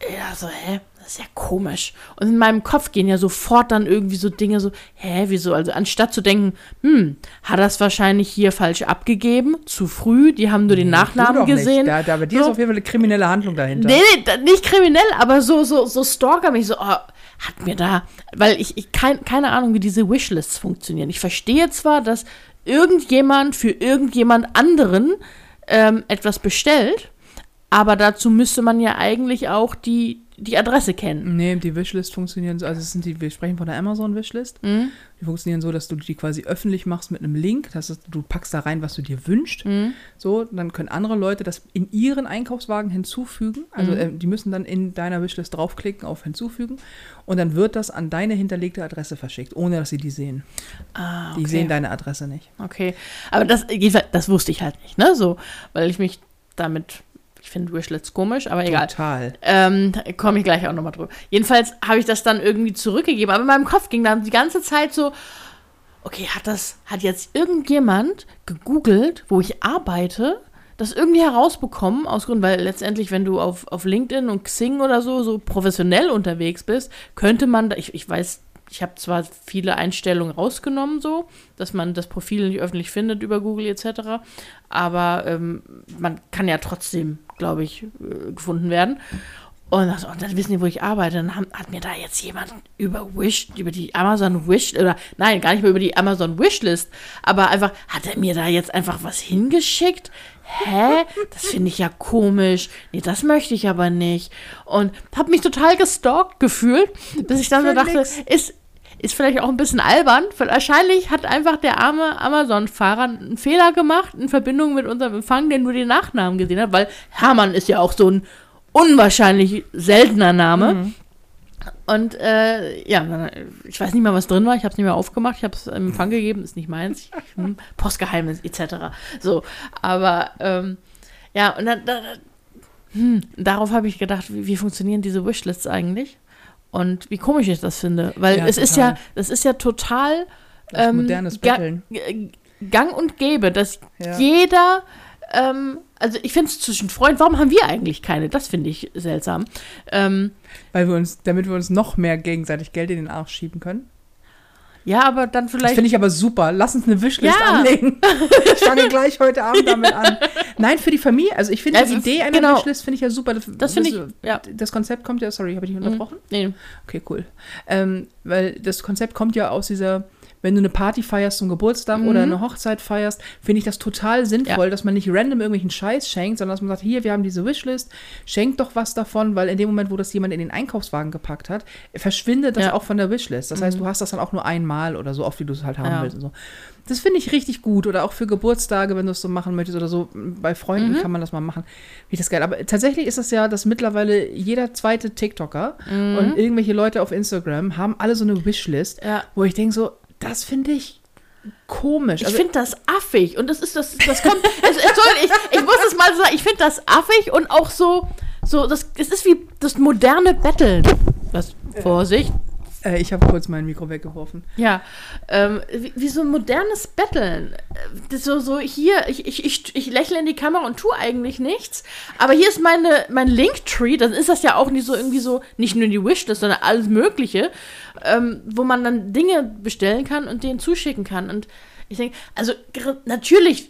ja, so, hä? Das ist ja komisch. Und in meinem Kopf gehen ja sofort dann irgendwie so Dinge so, hä, wieso? Also anstatt zu denken, hm, hat das wahrscheinlich hier falsch abgegeben, zu früh, die haben nur den Tu Nachnamen gesehen. Da, da, bei dir So. ist auf jeden Fall eine kriminelle Handlung dahinter. Nee, nee, nicht kriminell, aber so, so, so stalker mich so, oh, hat mir da, weil ich, ich kein, keine Ahnung, wie diese Wishlists funktionieren. Ich verstehe zwar, dass irgendjemand für irgendjemand anderen ähm, etwas bestellt, aber dazu müsste man ja eigentlich auch die, die Adresse kennen. Nee, die Wishlist funktionieren so, also es sind die, wir sprechen von der Amazon-Wishlist. Mhm. Die funktionieren so, dass du die quasi öffentlich machst mit einem Link. Das heißt, du packst da rein, was du dir wünschst. Mhm. So, dann können andere Leute das in ihren Einkaufswagen hinzufügen. Also Mhm. äh, die müssen dann in deiner Wishlist draufklicken auf hinzufügen. Und dann wird das an deine hinterlegte Adresse verschickt, ohne dass sie die sehen. Ah, Die okay. sehen deine Adresse nicht. Okay. Aber das, das wusste ich halt nicht, ne? So, weil ich mich damit, ich finde Wishlists komisch, aber egal. Total. Ähm, komme ich gleich auch nochmal drüber. Jedenfalls habe ich das dann irgendwie zurückgegeben, aber in meinem Kopf ging dann die ganze Zeit so, okay, hat das, hat jetzt irgendjemand gegoogelt, wo ich arbeite, das irgendwie herausbekommen, aus Gründen, weil letztendlich, wenn du auf, auf LinkedIn und Xing oder so, so professionell unterwegs bist, könnte man, da- ich, ich weiß, ich habe zwar viele Einstellungen rausgenommen, so, dass man das Profil nicht öffentlich findet über Google etc., aber ähm, man kann ja trotzdem, glaube ich, äh, gefunden werden. Und, das, und dann wissen die, wo ich arbeite. Dann haben, hat mir da jetzt jemand über Wish, über die Amazon Wish, oder nein, gar nicht mehr über die Amazon Wishlist, aber einfach, hat er mir da jetzt einfach was hingeschickt? Hä? Das finde ich ja komisch. Nee, das möchte ich aber nicht. Und habe mich total gestalkt gefühlt, bis ich dann so dachte, nix. ist, ist vielleicht auch ein bisschen albern. Wahrscheinlich hat einfach der arme Amazon-Fahrer einen Fehler gemacht in Verbindung mit unserem Empfang, der nur den Nachnamen gesehen hat, weil Hermann ist ja auch so ein unwahrscheinlich seltener Name. Mhm. Und äh, ja, ich weiß nicht mehr, was drin war. Ich habe es nicht mehr aufgemacht. Ich habe es im Empfang gegeben. Ist nicht meins. Hm, Postgeheimnis etc. So, aber ähm, ja, und dann, dann hm, darauf habe ich gedacht, wie, wie funktionieren diese Wishlists eigentlich? Und wie komisch ich das finde, weil Ja, es ist total. ja, das ist ja total ist ähm, modernes ga- Betteln. g- Gang und Gäbe, dass Ja. jeder Ähm, also ich finde es zwischen Freunden, warum haben wir eigentlich keine? Das finde ich seltsam. Ähm, Weil wir uns, damit wir uns noch mehr gegenseitig Geld in den Arsch schieben können. ja, aber dann Das vielleicht. finde ich aber super. Lass uns eine Wishlist Ja. anlegen. Ich fange gleich heute Abend damit an. Nein, für die Familie. Also ich finde Also, die Idee einer genau. Wishlist finde ich ja super. Das finde ich, ja. Das Konzept kommt ja, sorry, habe ich dich unterbrochen? Nee. Okay, cool. Ähm, weil das Konzept kommt ja aus dieser, wenn du eine Party feierst zum Geburtstag oder eine Hochzeit feierst, finde ich das total sinnvoll, Ja. dass man nicht random irgendwelchen Scheiß schenkt, sondern dass man sagt, hier, wir haben diese Wishlist, schenkt doch was davon, weil in dem Moment, wo das jemand in den Einkaufswagen gepackt hat, verschwindet das Ja. auch von der Wishlist. Das heißt, du hast das dann auch nur einmal oder so oft, wie du es halt haben Ja. willst und so. Das finde ich richtig gut. Oder auch für Geburtstage, wenn du es so machen möchtest oder so. Bei Freunden Mhm. kann man das mal machen. Finde ich das geil. Aber tatsächlich ist es ja, dass mittlerweile jeder zweite TikToker Mhm. und irgendwelche Leute auf Instagram haben alle so eine Wishlist, wo ich denke so, das finde ich komisch. Ich Also, finde das affig und das ist das, das kommt. es, soll, ich, ich muss es mal sagen, ich finde das affig und auch so, so das, es ist wie das moderne Betteln. Was, Vorsicht. Äh, ich habe kurz mein Mikro weggeworfen. Ja, ähm, wie, wie so ein modernes Betteln. Äh, so, so hier, ich, ich, ich, ich lächle in die Kamera und tue eigentlich nichts. Aber hier ist meine, mein Linktree, dann ist das ja auch nicht so irgendwie so, nicht nur die Wishlist, sondern alles Mögliche, ähm, wo man dann Dinge bestellen kann und denen zuschicken kann. Und ich denke, also natürlich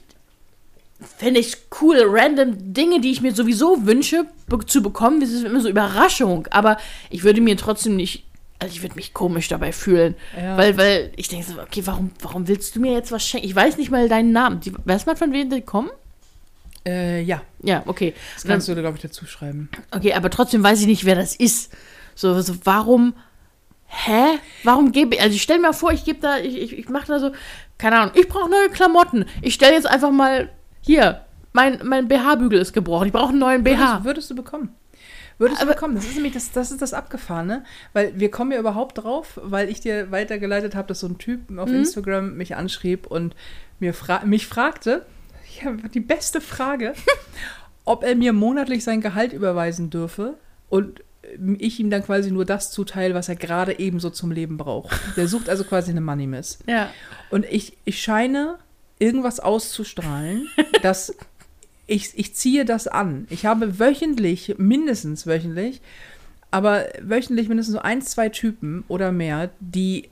fände ich cool, random Dinge, die ich mir sowieso wünsche, be zu bekommen. Das ist immer so Überraschung. Aber ich würde mir trotzdem nicht, also ich würde mich komisch dabei fühlen. Ja. Weil, weil ich denke so, okay, warum, warum willst du mir jetzt was schenken? Ich weiß nicht mal deinen Namen. Die, weiß man, von wem die kommen? Äh, ja, Ja, okay. das kannst du, glaube ich, dazu schreiben. Okay, aber trotzdem weiß ich nicht, wer das ist. So, so warum, hä? Warum gebe ich, also ich stelle mir vor, ich gebe da, ich, ich, ich mache da so, keine Ahnung, ich brauche neue Klamotten. Ich stelle jetzt einfach mal, hier, mein, mein BH-Bügel ist gebrochen, ich brauche einen neuen BH. Würdest, würdest du bekommen. Würdest du bekommen. Das ist nämlich das, das ist das Abgefahrene, weil wir kommen ja überhaupt drauf, weil ich dir weitergeleitet habe, dass so ein Typ Mhm. auf Instagram mich anschrieb und mir fra mich fragte, habe die beste Frage, ob er mir monatlich sein Gehalt überweisen dürfe und ich ihm dann quasi nur das zuteile, was er gerade ebenso zum Leben braucht. Der sucht also quasi eine Money Miss. Ja. Und ich, ich scheine irgendwas auszustrahlen, dass ich, ich ziehe das an. Ich habe wöchentlich, mindestens wöchentlich, aber wöchentlich mindestens so ein, zwei Typen oder mehr, die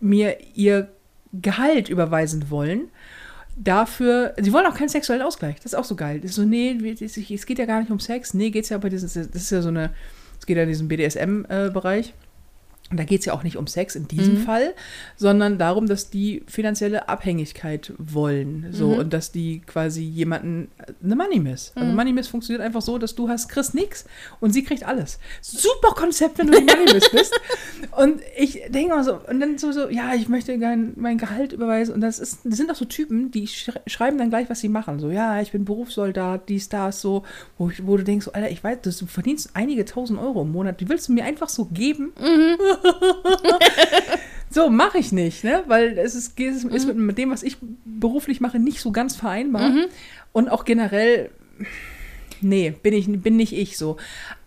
mir ihr Gehalt überweisen wollen. Dafür, sie wollen auch keinen sexuellen Ausgleich. Das ist auch so geil. Das ist so, nee, es geht ja gar nicht um Sex. Nee, geht es ja bei diesem, das ist ja so eine, es geht ja in diesen BDSM-Bereich. Und da geht es ja auch nicht um Sex in diesem Fall, sondern darum, dass die finanzielle Abhängigkeit wollen. So, und dass die quasi jemanden eine Money Miss. Also Money Miss funktioniert einfach so, dass du hast, kriegst nichts und sie kriegt alles. Super Konzept, wenn du die Money Miss bist. Und ich denke mal so, und dann so, so ja, ich möchte gerne mein Gehalt überweisen. Und das, ist, das sind auch so Typen, die sch schreiben dann gleich, was sie machen. So, ja, ich bin Berufssoldat, dies, das, so, wo, ich, wo du denkst, so, Alter, ich weiß, du verdienst einige tausend Euro im Monat. Die willst du mir einfach so geben? So, mache ich nicht, ne? Weil es ist, es ist mit, mit dem, was ich beruflich mache, nicht so ganz vereinbar. Und auch generell, nee, bin ich bin nicht ich so.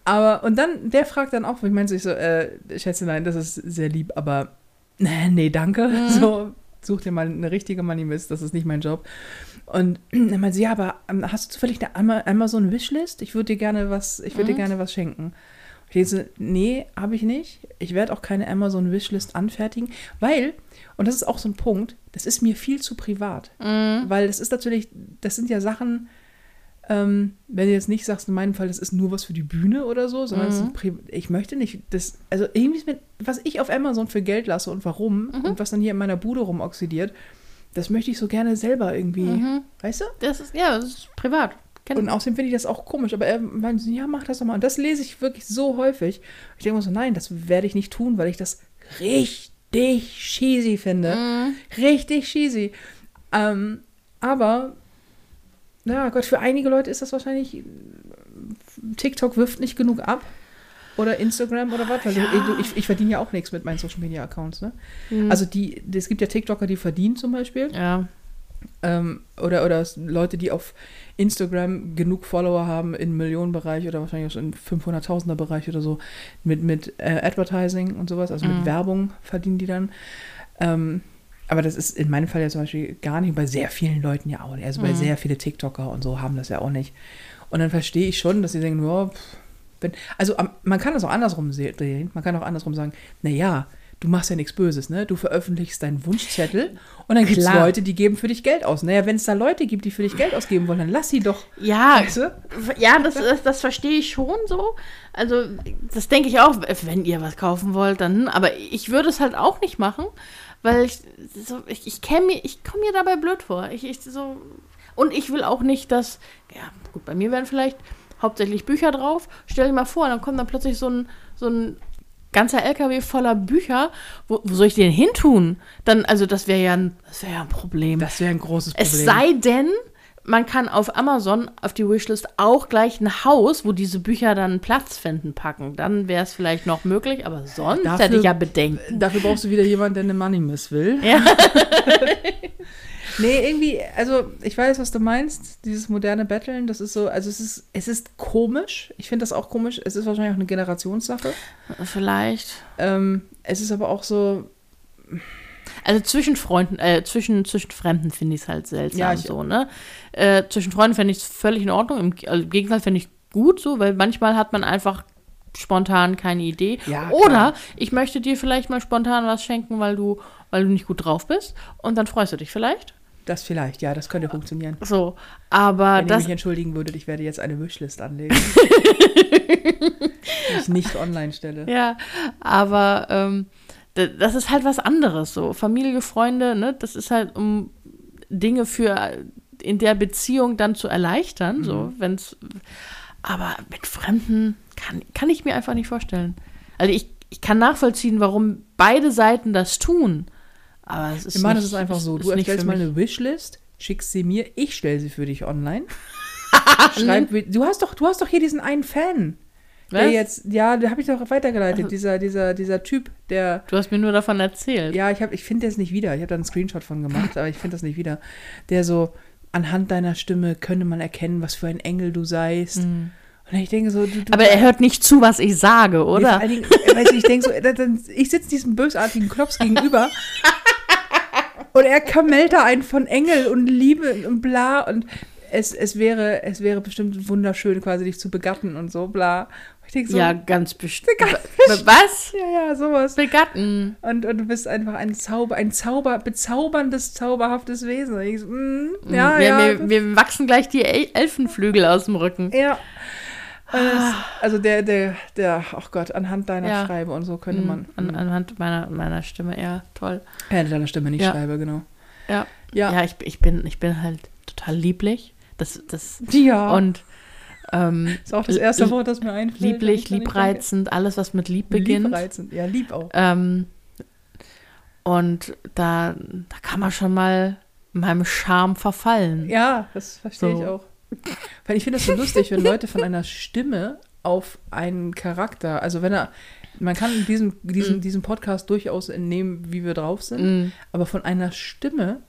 Aber, und dann, der fragt dann auch, ich meine, so, ich so, äh, schätze, nein, das ist sehr lieb, aber nee, nee danke. So, such dir mal eine richtige Money Miss, das ist nicht mein Job. Und dann meinte sie, ja, aber ähm, hast du zufällig eine Ama- Amazon Wishlist? Ich würde dir gerne was, ich würde dir gerne was schenken. Ich denke so, nee, habe ich nicht. Ich werde auch keine Amazon Wishlist anfertigen, weil, und das ist auch so ein Punkt, das ist mir viel zu privat. Weil das ist natürlich, das sind ja Sachen, ähm, wenn du jetzt nicht sagst, in meinem Fall, das ist nur was für die Bühne oder so, sondern Pri ich möchte nicht, das, also irgendwie mir, was ich auf Amazon für Geld lasse und warum und was dann hier in meiner Bude rumoxidiert, das möchte ich so gerne selber irgendwie, weißt du? Das ist, ja, das ist privat. Kennt- Und außerdem finde ich das auch komisch, aber er meinte, so, ja, mach das doch mal. Und das lese ich wirklich so häufig. Ich denke mir so, nein, das werde ich nicht tun, weil ich das richtig cheesy finde. Richtig cheesy. Ähm, aber, na Gott, für einige Leute ist das wahrscheinlich, TikTok wirft nicht genug ab. Oder Instagram oder was, weil du, du, ich, ich verdiene ja auch nichts mit meinen Social Media Accounts, ne? Also die, es gibt ja TikToker, die verdienen zum Beispiel. Ja. Ähm, oder, oder Leute, die auf Instagram genug Follower haben im Millionenbereich oder wahrscheinlich auch im 500.000er Bereich oder so mit, mit äh, Advertising und sowas, also mit Werbung verdienen die dann. Ähm, Aber das ist in meinem Fall ja zum Beispiel gar nicht, bei sehr vielen Leuten ja auch nicht. Also bei sehr viele TikToker und so haben das ja auch nicht. Und dann verstehe ich schon, dass sie denken, ja, pff, wenn, also man kann das auch andersrum se- drehen. Man kann auch andersrum sagen, naja, du machst ja nichts Böses, ne? Du veröffentlichst deinen Wunschzettel und dann gibt es. Leute, die geben für dich Geld aus. Naja, wenn es da Leute gibt, die für dich Geld ausgeben wollen, dann lass sie doch. Ja, Weißt du? ja, das, das, das verstehe ich schon so. Also, das denke ich auch, wenn ihr was kaufen wollt, dann. Aber ich würde es halt auch nicht machen, weil ich so, ich, ich mir, ich komme mir dabei blöd vor. Ich, ich so, und ich will auch nicht, dass, ja, gut, bei mir wären vielleicht hauptsächlich Bücher drauf. Stell dir mal vor, dann kommt dann plötzlich so ein, so ein ganzer LKW voller Bücher. Wo, wo soll ich den hintun? Dann, also das wäre ja, ein- das wäre ja ein Problem. Das wäre ein großes Problem. Es sei denn, man kann auf Amazon auf die Wishlist auch gleich ein Haus, wo diese Bücher dann Platz finden, packen. Dann wäre es vielleicht noch möglich, aber sonst Dafür- hätte ich ja Bedenken. Dafür brauchst du wieder jemanden, der eine Money Miss will. Ja. Nee, irgendwie, also ich weiß, was du meinst, dieses moderne Betteln, das ist so, also es ist, es ist komisch. Ich finde das auch komisch. Es ist wahrscheinlich auch eine Generationssache. Vielleicht. Ähm, es ist aber auch so, Also zwischen Freunden, äh, zwischen, zwischen Fremden finde ich es halt seltsam Ja, ich- so, ne? Äh, zwischen Freunden fände ich es völlig in Ordnung. Im, also im Gegenteil finde ich gut so, weil manchmal hat man einfach spontan keine Idee. Ja, Oder ich möchte dir vielleicht mal spontan was schenken, weil du, weil du nicht gut drauf bist. Und dann freust du dich vielleicht. Das vielleicht, ja, das könnte funktionieren. So. Aber Wenn ihr das. mich entschuldigen würdet, ich werde jetzt eine Wishlist anlegen. die ich nicht online stelle. Ja, aber ähm, das ist halt was anderes so. Familie, Freunde, ne, das ist halt, um Dinge für in der Beziehung dann zu erleichtern, so, wenn's. Aber mit Fremden kann, kann ich mir einfach nicht vorstellen. Also ich, ich kann nachvollziehen, warum beide Seiten das tun. Aber es ist Wir machen nicht, es einfach so. Du erstellst mal eine Wishlist, schickst sie mir, ich stelle sie für dich online. Schreib, du hast doch, du hast doch hier diesen einen Fan. Der Was? jetzt, ja, der habe ich doch weitergeleitet, Also- dieser, dieser, dieser Typ, der, Du hast mir nur davon erzählt. ja, ich, hab- ich finde das nicht wieder. Ich habe da einen Screenshot von gemacht, aber ich finde das nicht wieder. Der so, anhand deiner Stimme könne man erkennen, was für ein Engel du seist. Und ich denke so, du, du Aber er hört nicht zu, was ich sage, Nee, vor oder? allen Dingen, weißt du, ich denke so, ich sitze diesem bösartigen Klops gegenüber und er kamellt da einen von Engel und Liebe und bla und es, es, wäre, es wäre bestimmt wunderschön, quasi dich zu begatten und so, bla. Und ich denke so, ja, ja, ganz bestimmt. Was? ja, sowas. Begatten. Und, und du bist einfach ein Zauber, ein Zauber, bezauberndes, zauberhaftes Wesen. So, mm, ja, wir, ja. wir, wir wachsen gleich die El Elfenflügel aus dem Rücken. Ja. Es- Also der, der, der, ach Gott, anhand deiner Ja. Schreibe und so könnte man. An, anhand meiner, meiner Stimme, ja, toll. Ja, deiner Stimme nicht Ja. schreibe, genau. Ja, Ja. ja ich, ich, bin, ich bin halt total lieblich. Das, das, Ja. Und ähm, ist auch das erste Wort, das mir einfällt. lieblich, liebreizend, alles, was mit Lieb beginnt. Liebreizend. Ja, lieb auch. Ähm, und da, da kann man schon mal meinem Charme verfallen. Ja, das verstehe So. ich auch. Weil ich finde das so lustig, wenn Leute von einer Stimme auf einen Charakter, also wenn er, man kann in diesem, diesem, diesem Podcast durchaus entnehmen, wie wir drauf sind, Mm. aber von einer Stimme,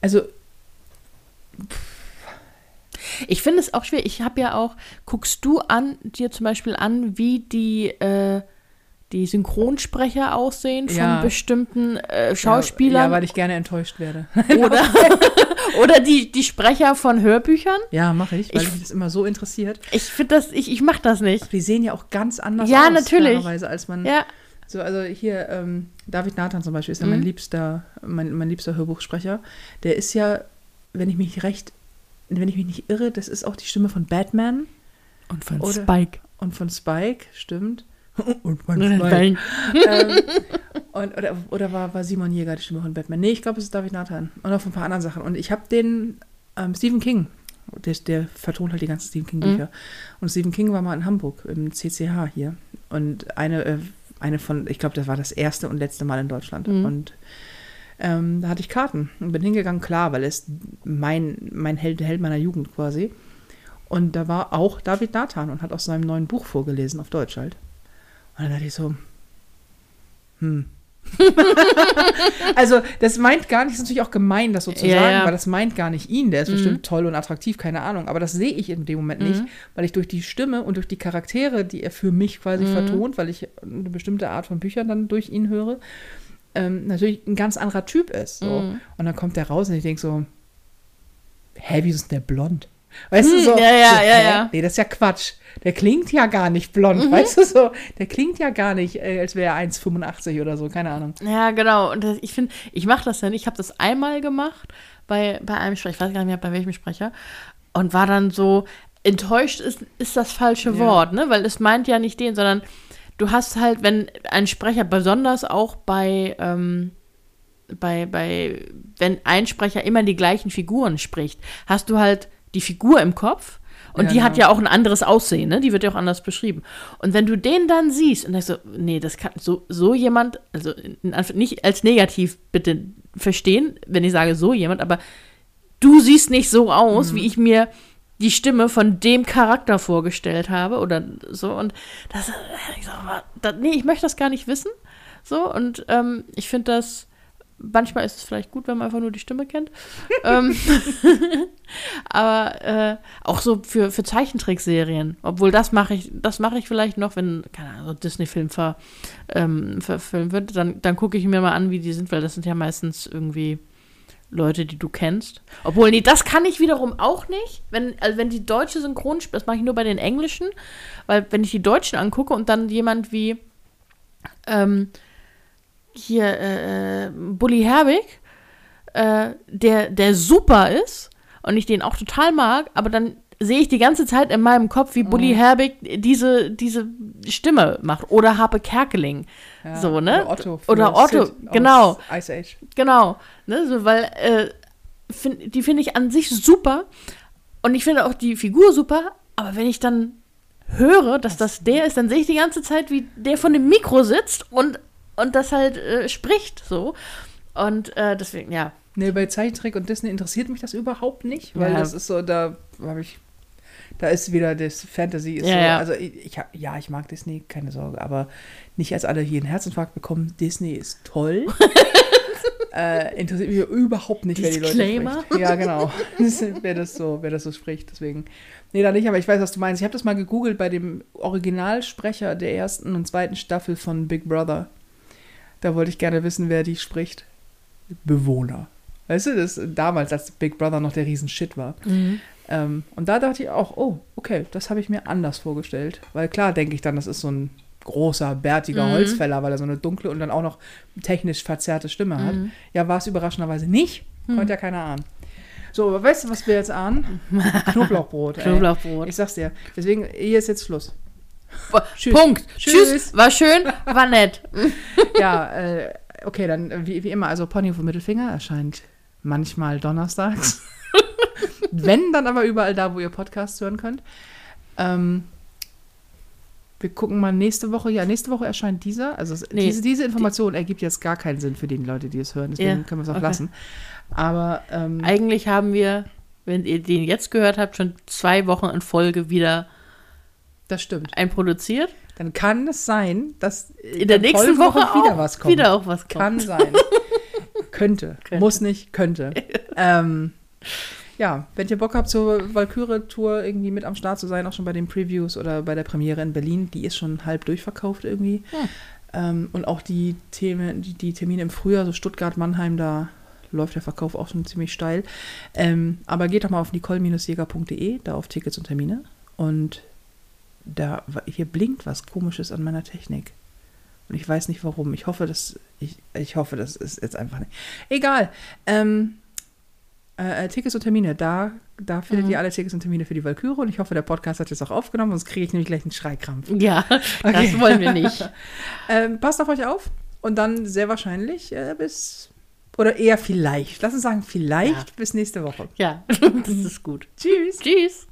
also Ich finde es auch schwer. Ich habe ja auch, guckst du an, dir zum Beispiel an, wie die, äh, die Synchronsprecher aussehen von Ja. bestimmten äh, Ja, Schauspielern weil ich gerne enttäuscht werde. oder, oder die, die Sprecher von Hörbüchern. Ja, mache ich, weil Ich- mich das immer so interessiert. Ich finde das, ich, ich mache das nicht. Die sehen ja auch ganz anders Ja, aus, natürlich. als man Ja, So, also hier, ähm, David Nathan zum Beispiel ist ja mein Mhm. liebster, mein, mein liebster Hörbuchsprecher. Der ist ja, wenn ich mich recht, wenn ich mich nicht irre, das ist auch die Stimme von Batman und von Oder- Spike. und von Spike, stimmt. und Und Spike. ähm, und, oder oder war, war Simon Jäger die Stimme von Batman? Nee, ich glaube, es ist David Nathan. Und auch von ein paar anderen Sachen. Und ich habe den ähm, Stephen King, der, der vertont halt die ganzen Stephen Mhm. King-Bücher. Und Stephen King war mal in Hamburg, im CCH hier. Und eine, äh, eine von, ich glaube, das war das erste und letzte Mal in Deutschland. Mhm. Und ähm, da hatte ich Karten und bin hingegangen, klar, weil es mein, mein Held, Held meiner Jugend quasi. Und da war auch David Nathan und hat aus seinem neuen Buch vorgelesen, auf Deutsch halt. Und dann dachte ich so, hm. also, das meint gar nicht, ist natürlich auch gemein, das so zu Ja, sagen, ja. weil das meint gar nicht ihn, der ist Mhm. bestimmt toll und attraktiv, keine Ahnung, aber das sehe ich in dem Moment nicht, Mhm. weil ich durch die Stimme und durch die Charaktere, die er für mich quasi Mhm. vertont, weil ich eine bestimmte Art von Büchern dann durch ihn höre, ähm, natürlich ein ganz anderer Typ ist. So. Mhm. Und dann kommt der raus und ich denke so, hä, wieso ist denn der blond? Weißt du, Hm, so, ja, ja, so, ja, hä? ja. Nee, das ist ja Quatsch. Der klingt ja gar nicht blond, Mhm. weißt du so? Der klingt ja gar nicht, äh, als wäre er 1,85 oder so, keine Ahnung. Ja, genau. Und das, ich finde, ich mache das ja nicht. Ich habe das einmal gemacht bei, bei einem Sprecher, ich weiß gar nicht mehr, bei welchem Sprecher, und war dann so, enttäuscht ist, ist das falsche Ja. Wort, ne? Weil es meint ja nicht den, sondern du hast halt, wenn ein Sprecher, besonders auch bei, ähm, bei, bei, wenn ein Sprecher immer die gleichen Figuren spricht, hast du halt die Figur im Kopf und Ja, die hat genau. ja auch ein anderes Aussehen, ne? Die wird ja auch anders beschrieben. Und wenn du den dann siehst und denkst so, nee, das kann so, so jemand, also nicht als negativ bitte verstehen, wenn ich sage so jemand, aber du siehst nicht so aus, wie ich mir die Stimme von dem Charakter vorgestellt habe oder so und das, äh, ich sag mal, da, nee, ich möchte das gar nicht wissen, so und ähm, ich finde das manchmal ist es vielleicht gut, wenn man einfach nur die Stimme kennt. ähm, aber äh, auch so für, für Zeichentrickserien, obwohl das mache ich, das mache ich vielleicht noch, wenn, keine Ahnung, so Disney-Film ver, ähm, verfilmt wird, dann, dann gucke ich mir mal an, wie die sind, weil das sind ja meistens irgendwie Leute, die du kennst. Obwohl, nee, das kann ich wiederum auch nicht. Wenn, also wenn die deutsche Synchronsprecher, das mache ich nur bei den englischen, weil wenn ich die Deutschen angucke und dann jemand wie ähm, hier äh, Bully Herbig, äh, der, der super ist und ich den auch total mag, aber dann sehe ich die ganze Zeit in meinem Kopf, wie Bully Herbig diese, diese Stimme macht. Oder Harpe Kerkeling. Ja, so, ne? Oder Otto. Oder Otto, genau. Ice Age. Genau, ne, so, weil äh, find, die finde ich an sich super und ich finde auch die Figur super, aber wenn ich dann höre, dass das der ist, dann sehe ich die ganze Zeit, wie der von dem Mikro sitzt und, und das halt äh, spricht so. Und äh, deswegen, ja. Nee, bei Zeichentrick und Disney interessiert mich das überhaupt nicht, weil Ja. das ist so, da habe ich, da ist wieder das Fantasy. Ist Ja, so, ja. Also ich, ich hab, ja, ich mag Disney, keine Sorge, aber nicht als alle hier einen Herzinfarkt bekommen. Disney ist toll. äh, interessiert mich überhaupt nicht, wer die Leute Disclaimer. spricht. Ja, genau. wer das so, wer das so spricht. Deswegen. Nee, da nicht, aber ich weiß, was du meinst. Ich habe das mal gegoogelt bei dem Originalsprecher der ersten und zweiten Staffel von Big Brother. Da wollte ich gerne wissen, wer die spricht. Bewohner. Weißt du, das damals, als Big Brother noch der Riesenshit war. Ähm, und da dachte ich auch, oh, okay, das habe ich mir anders vorgestellt. Weil klar denke ich dann, das ist so ein großer, bärtiger Mhm. Holzfäller, weil er so eine dunkle und dann auch noch technisch verzerrte Stimme hat. Ja, war es überraschenderweise nicht. Konnte ja keiner ahnen. So, aber weißt du, was wir jetzt ahnen? Knoblauchbrot. ey. Knoblauchbrot. Ich sag's dir. Deswegen, hier ist jetzt Schluss. Tschüss. Punkt. Tschüss. Tschüss. War schön, war nett. Ja, äh, okay, dann äh, wie, wie immer, also Pony vom Mittelfinger erscheint manchmal donnerstags. Wenn, dann aber überall da, wo ihr Podcasts hören könnt. Ähm, wir gucken mal nächste Woche. Ja, nächste Woche erscheint dieser. Also Nee, diese, diese Information ergibt jetzt gar keinen Sinn für die Leute, die es hören. Deswegen Ja, können wir es auch okay. lassen. Aber ähm, Eigentlich haben wir, wenn ihr den jetzt gehört habt, schon zwei Wochen in Folge wieder das stimmt. einproduziert. Dann kann es sein, dass In der nächsten Woche wieder was kommt. wieder auch was kommt. Kann sein. könnte. Könnte. Muss nicht, könnte. ähm, ja, wenn ihr Bock habt, zur Valkyrie-Tour irgendwie mit am Start zu sein, auch schon bei den Previews oder bei der Premiere in Berlin, die ist schon halb durchverkauft irgendwie. Hm. Ähm, und auch die, Themen, die, die Termine im Frühjahr, so Stuttgart, Mannheim, da läuft der Verkauf auch schon ziemlich steil. Ähm, aber geht doch mal auf nicole-jäger.de, da auf Tickets und Termine. Und da hier blinkt was Komisches an meiner Technik. Und ich weiß nicht warum. Ich hoffe, dass ich, ich hoffe, das ist jetzt einfach nicht. Egal. Ähm, äh, äh, Tickets und Termine, da, da findet Mhm. ihr alle Tickets und Termine für die Valkyrie. Und ich hoffe, der Podcast hat jetzt auch aufgenommen, sonst kriege ich nämlich gleich einen Schreikrampf. Ja, Okay. das wollen wir nicht. Ähm, passt auf euch auf und dann sehr wahrscheinlich äh, bis, oder eher vielleicht, lass uns sagen, vielleicht Ja. bis nächste Woche. Ja, das ist gut. Tschüss. Tschüss.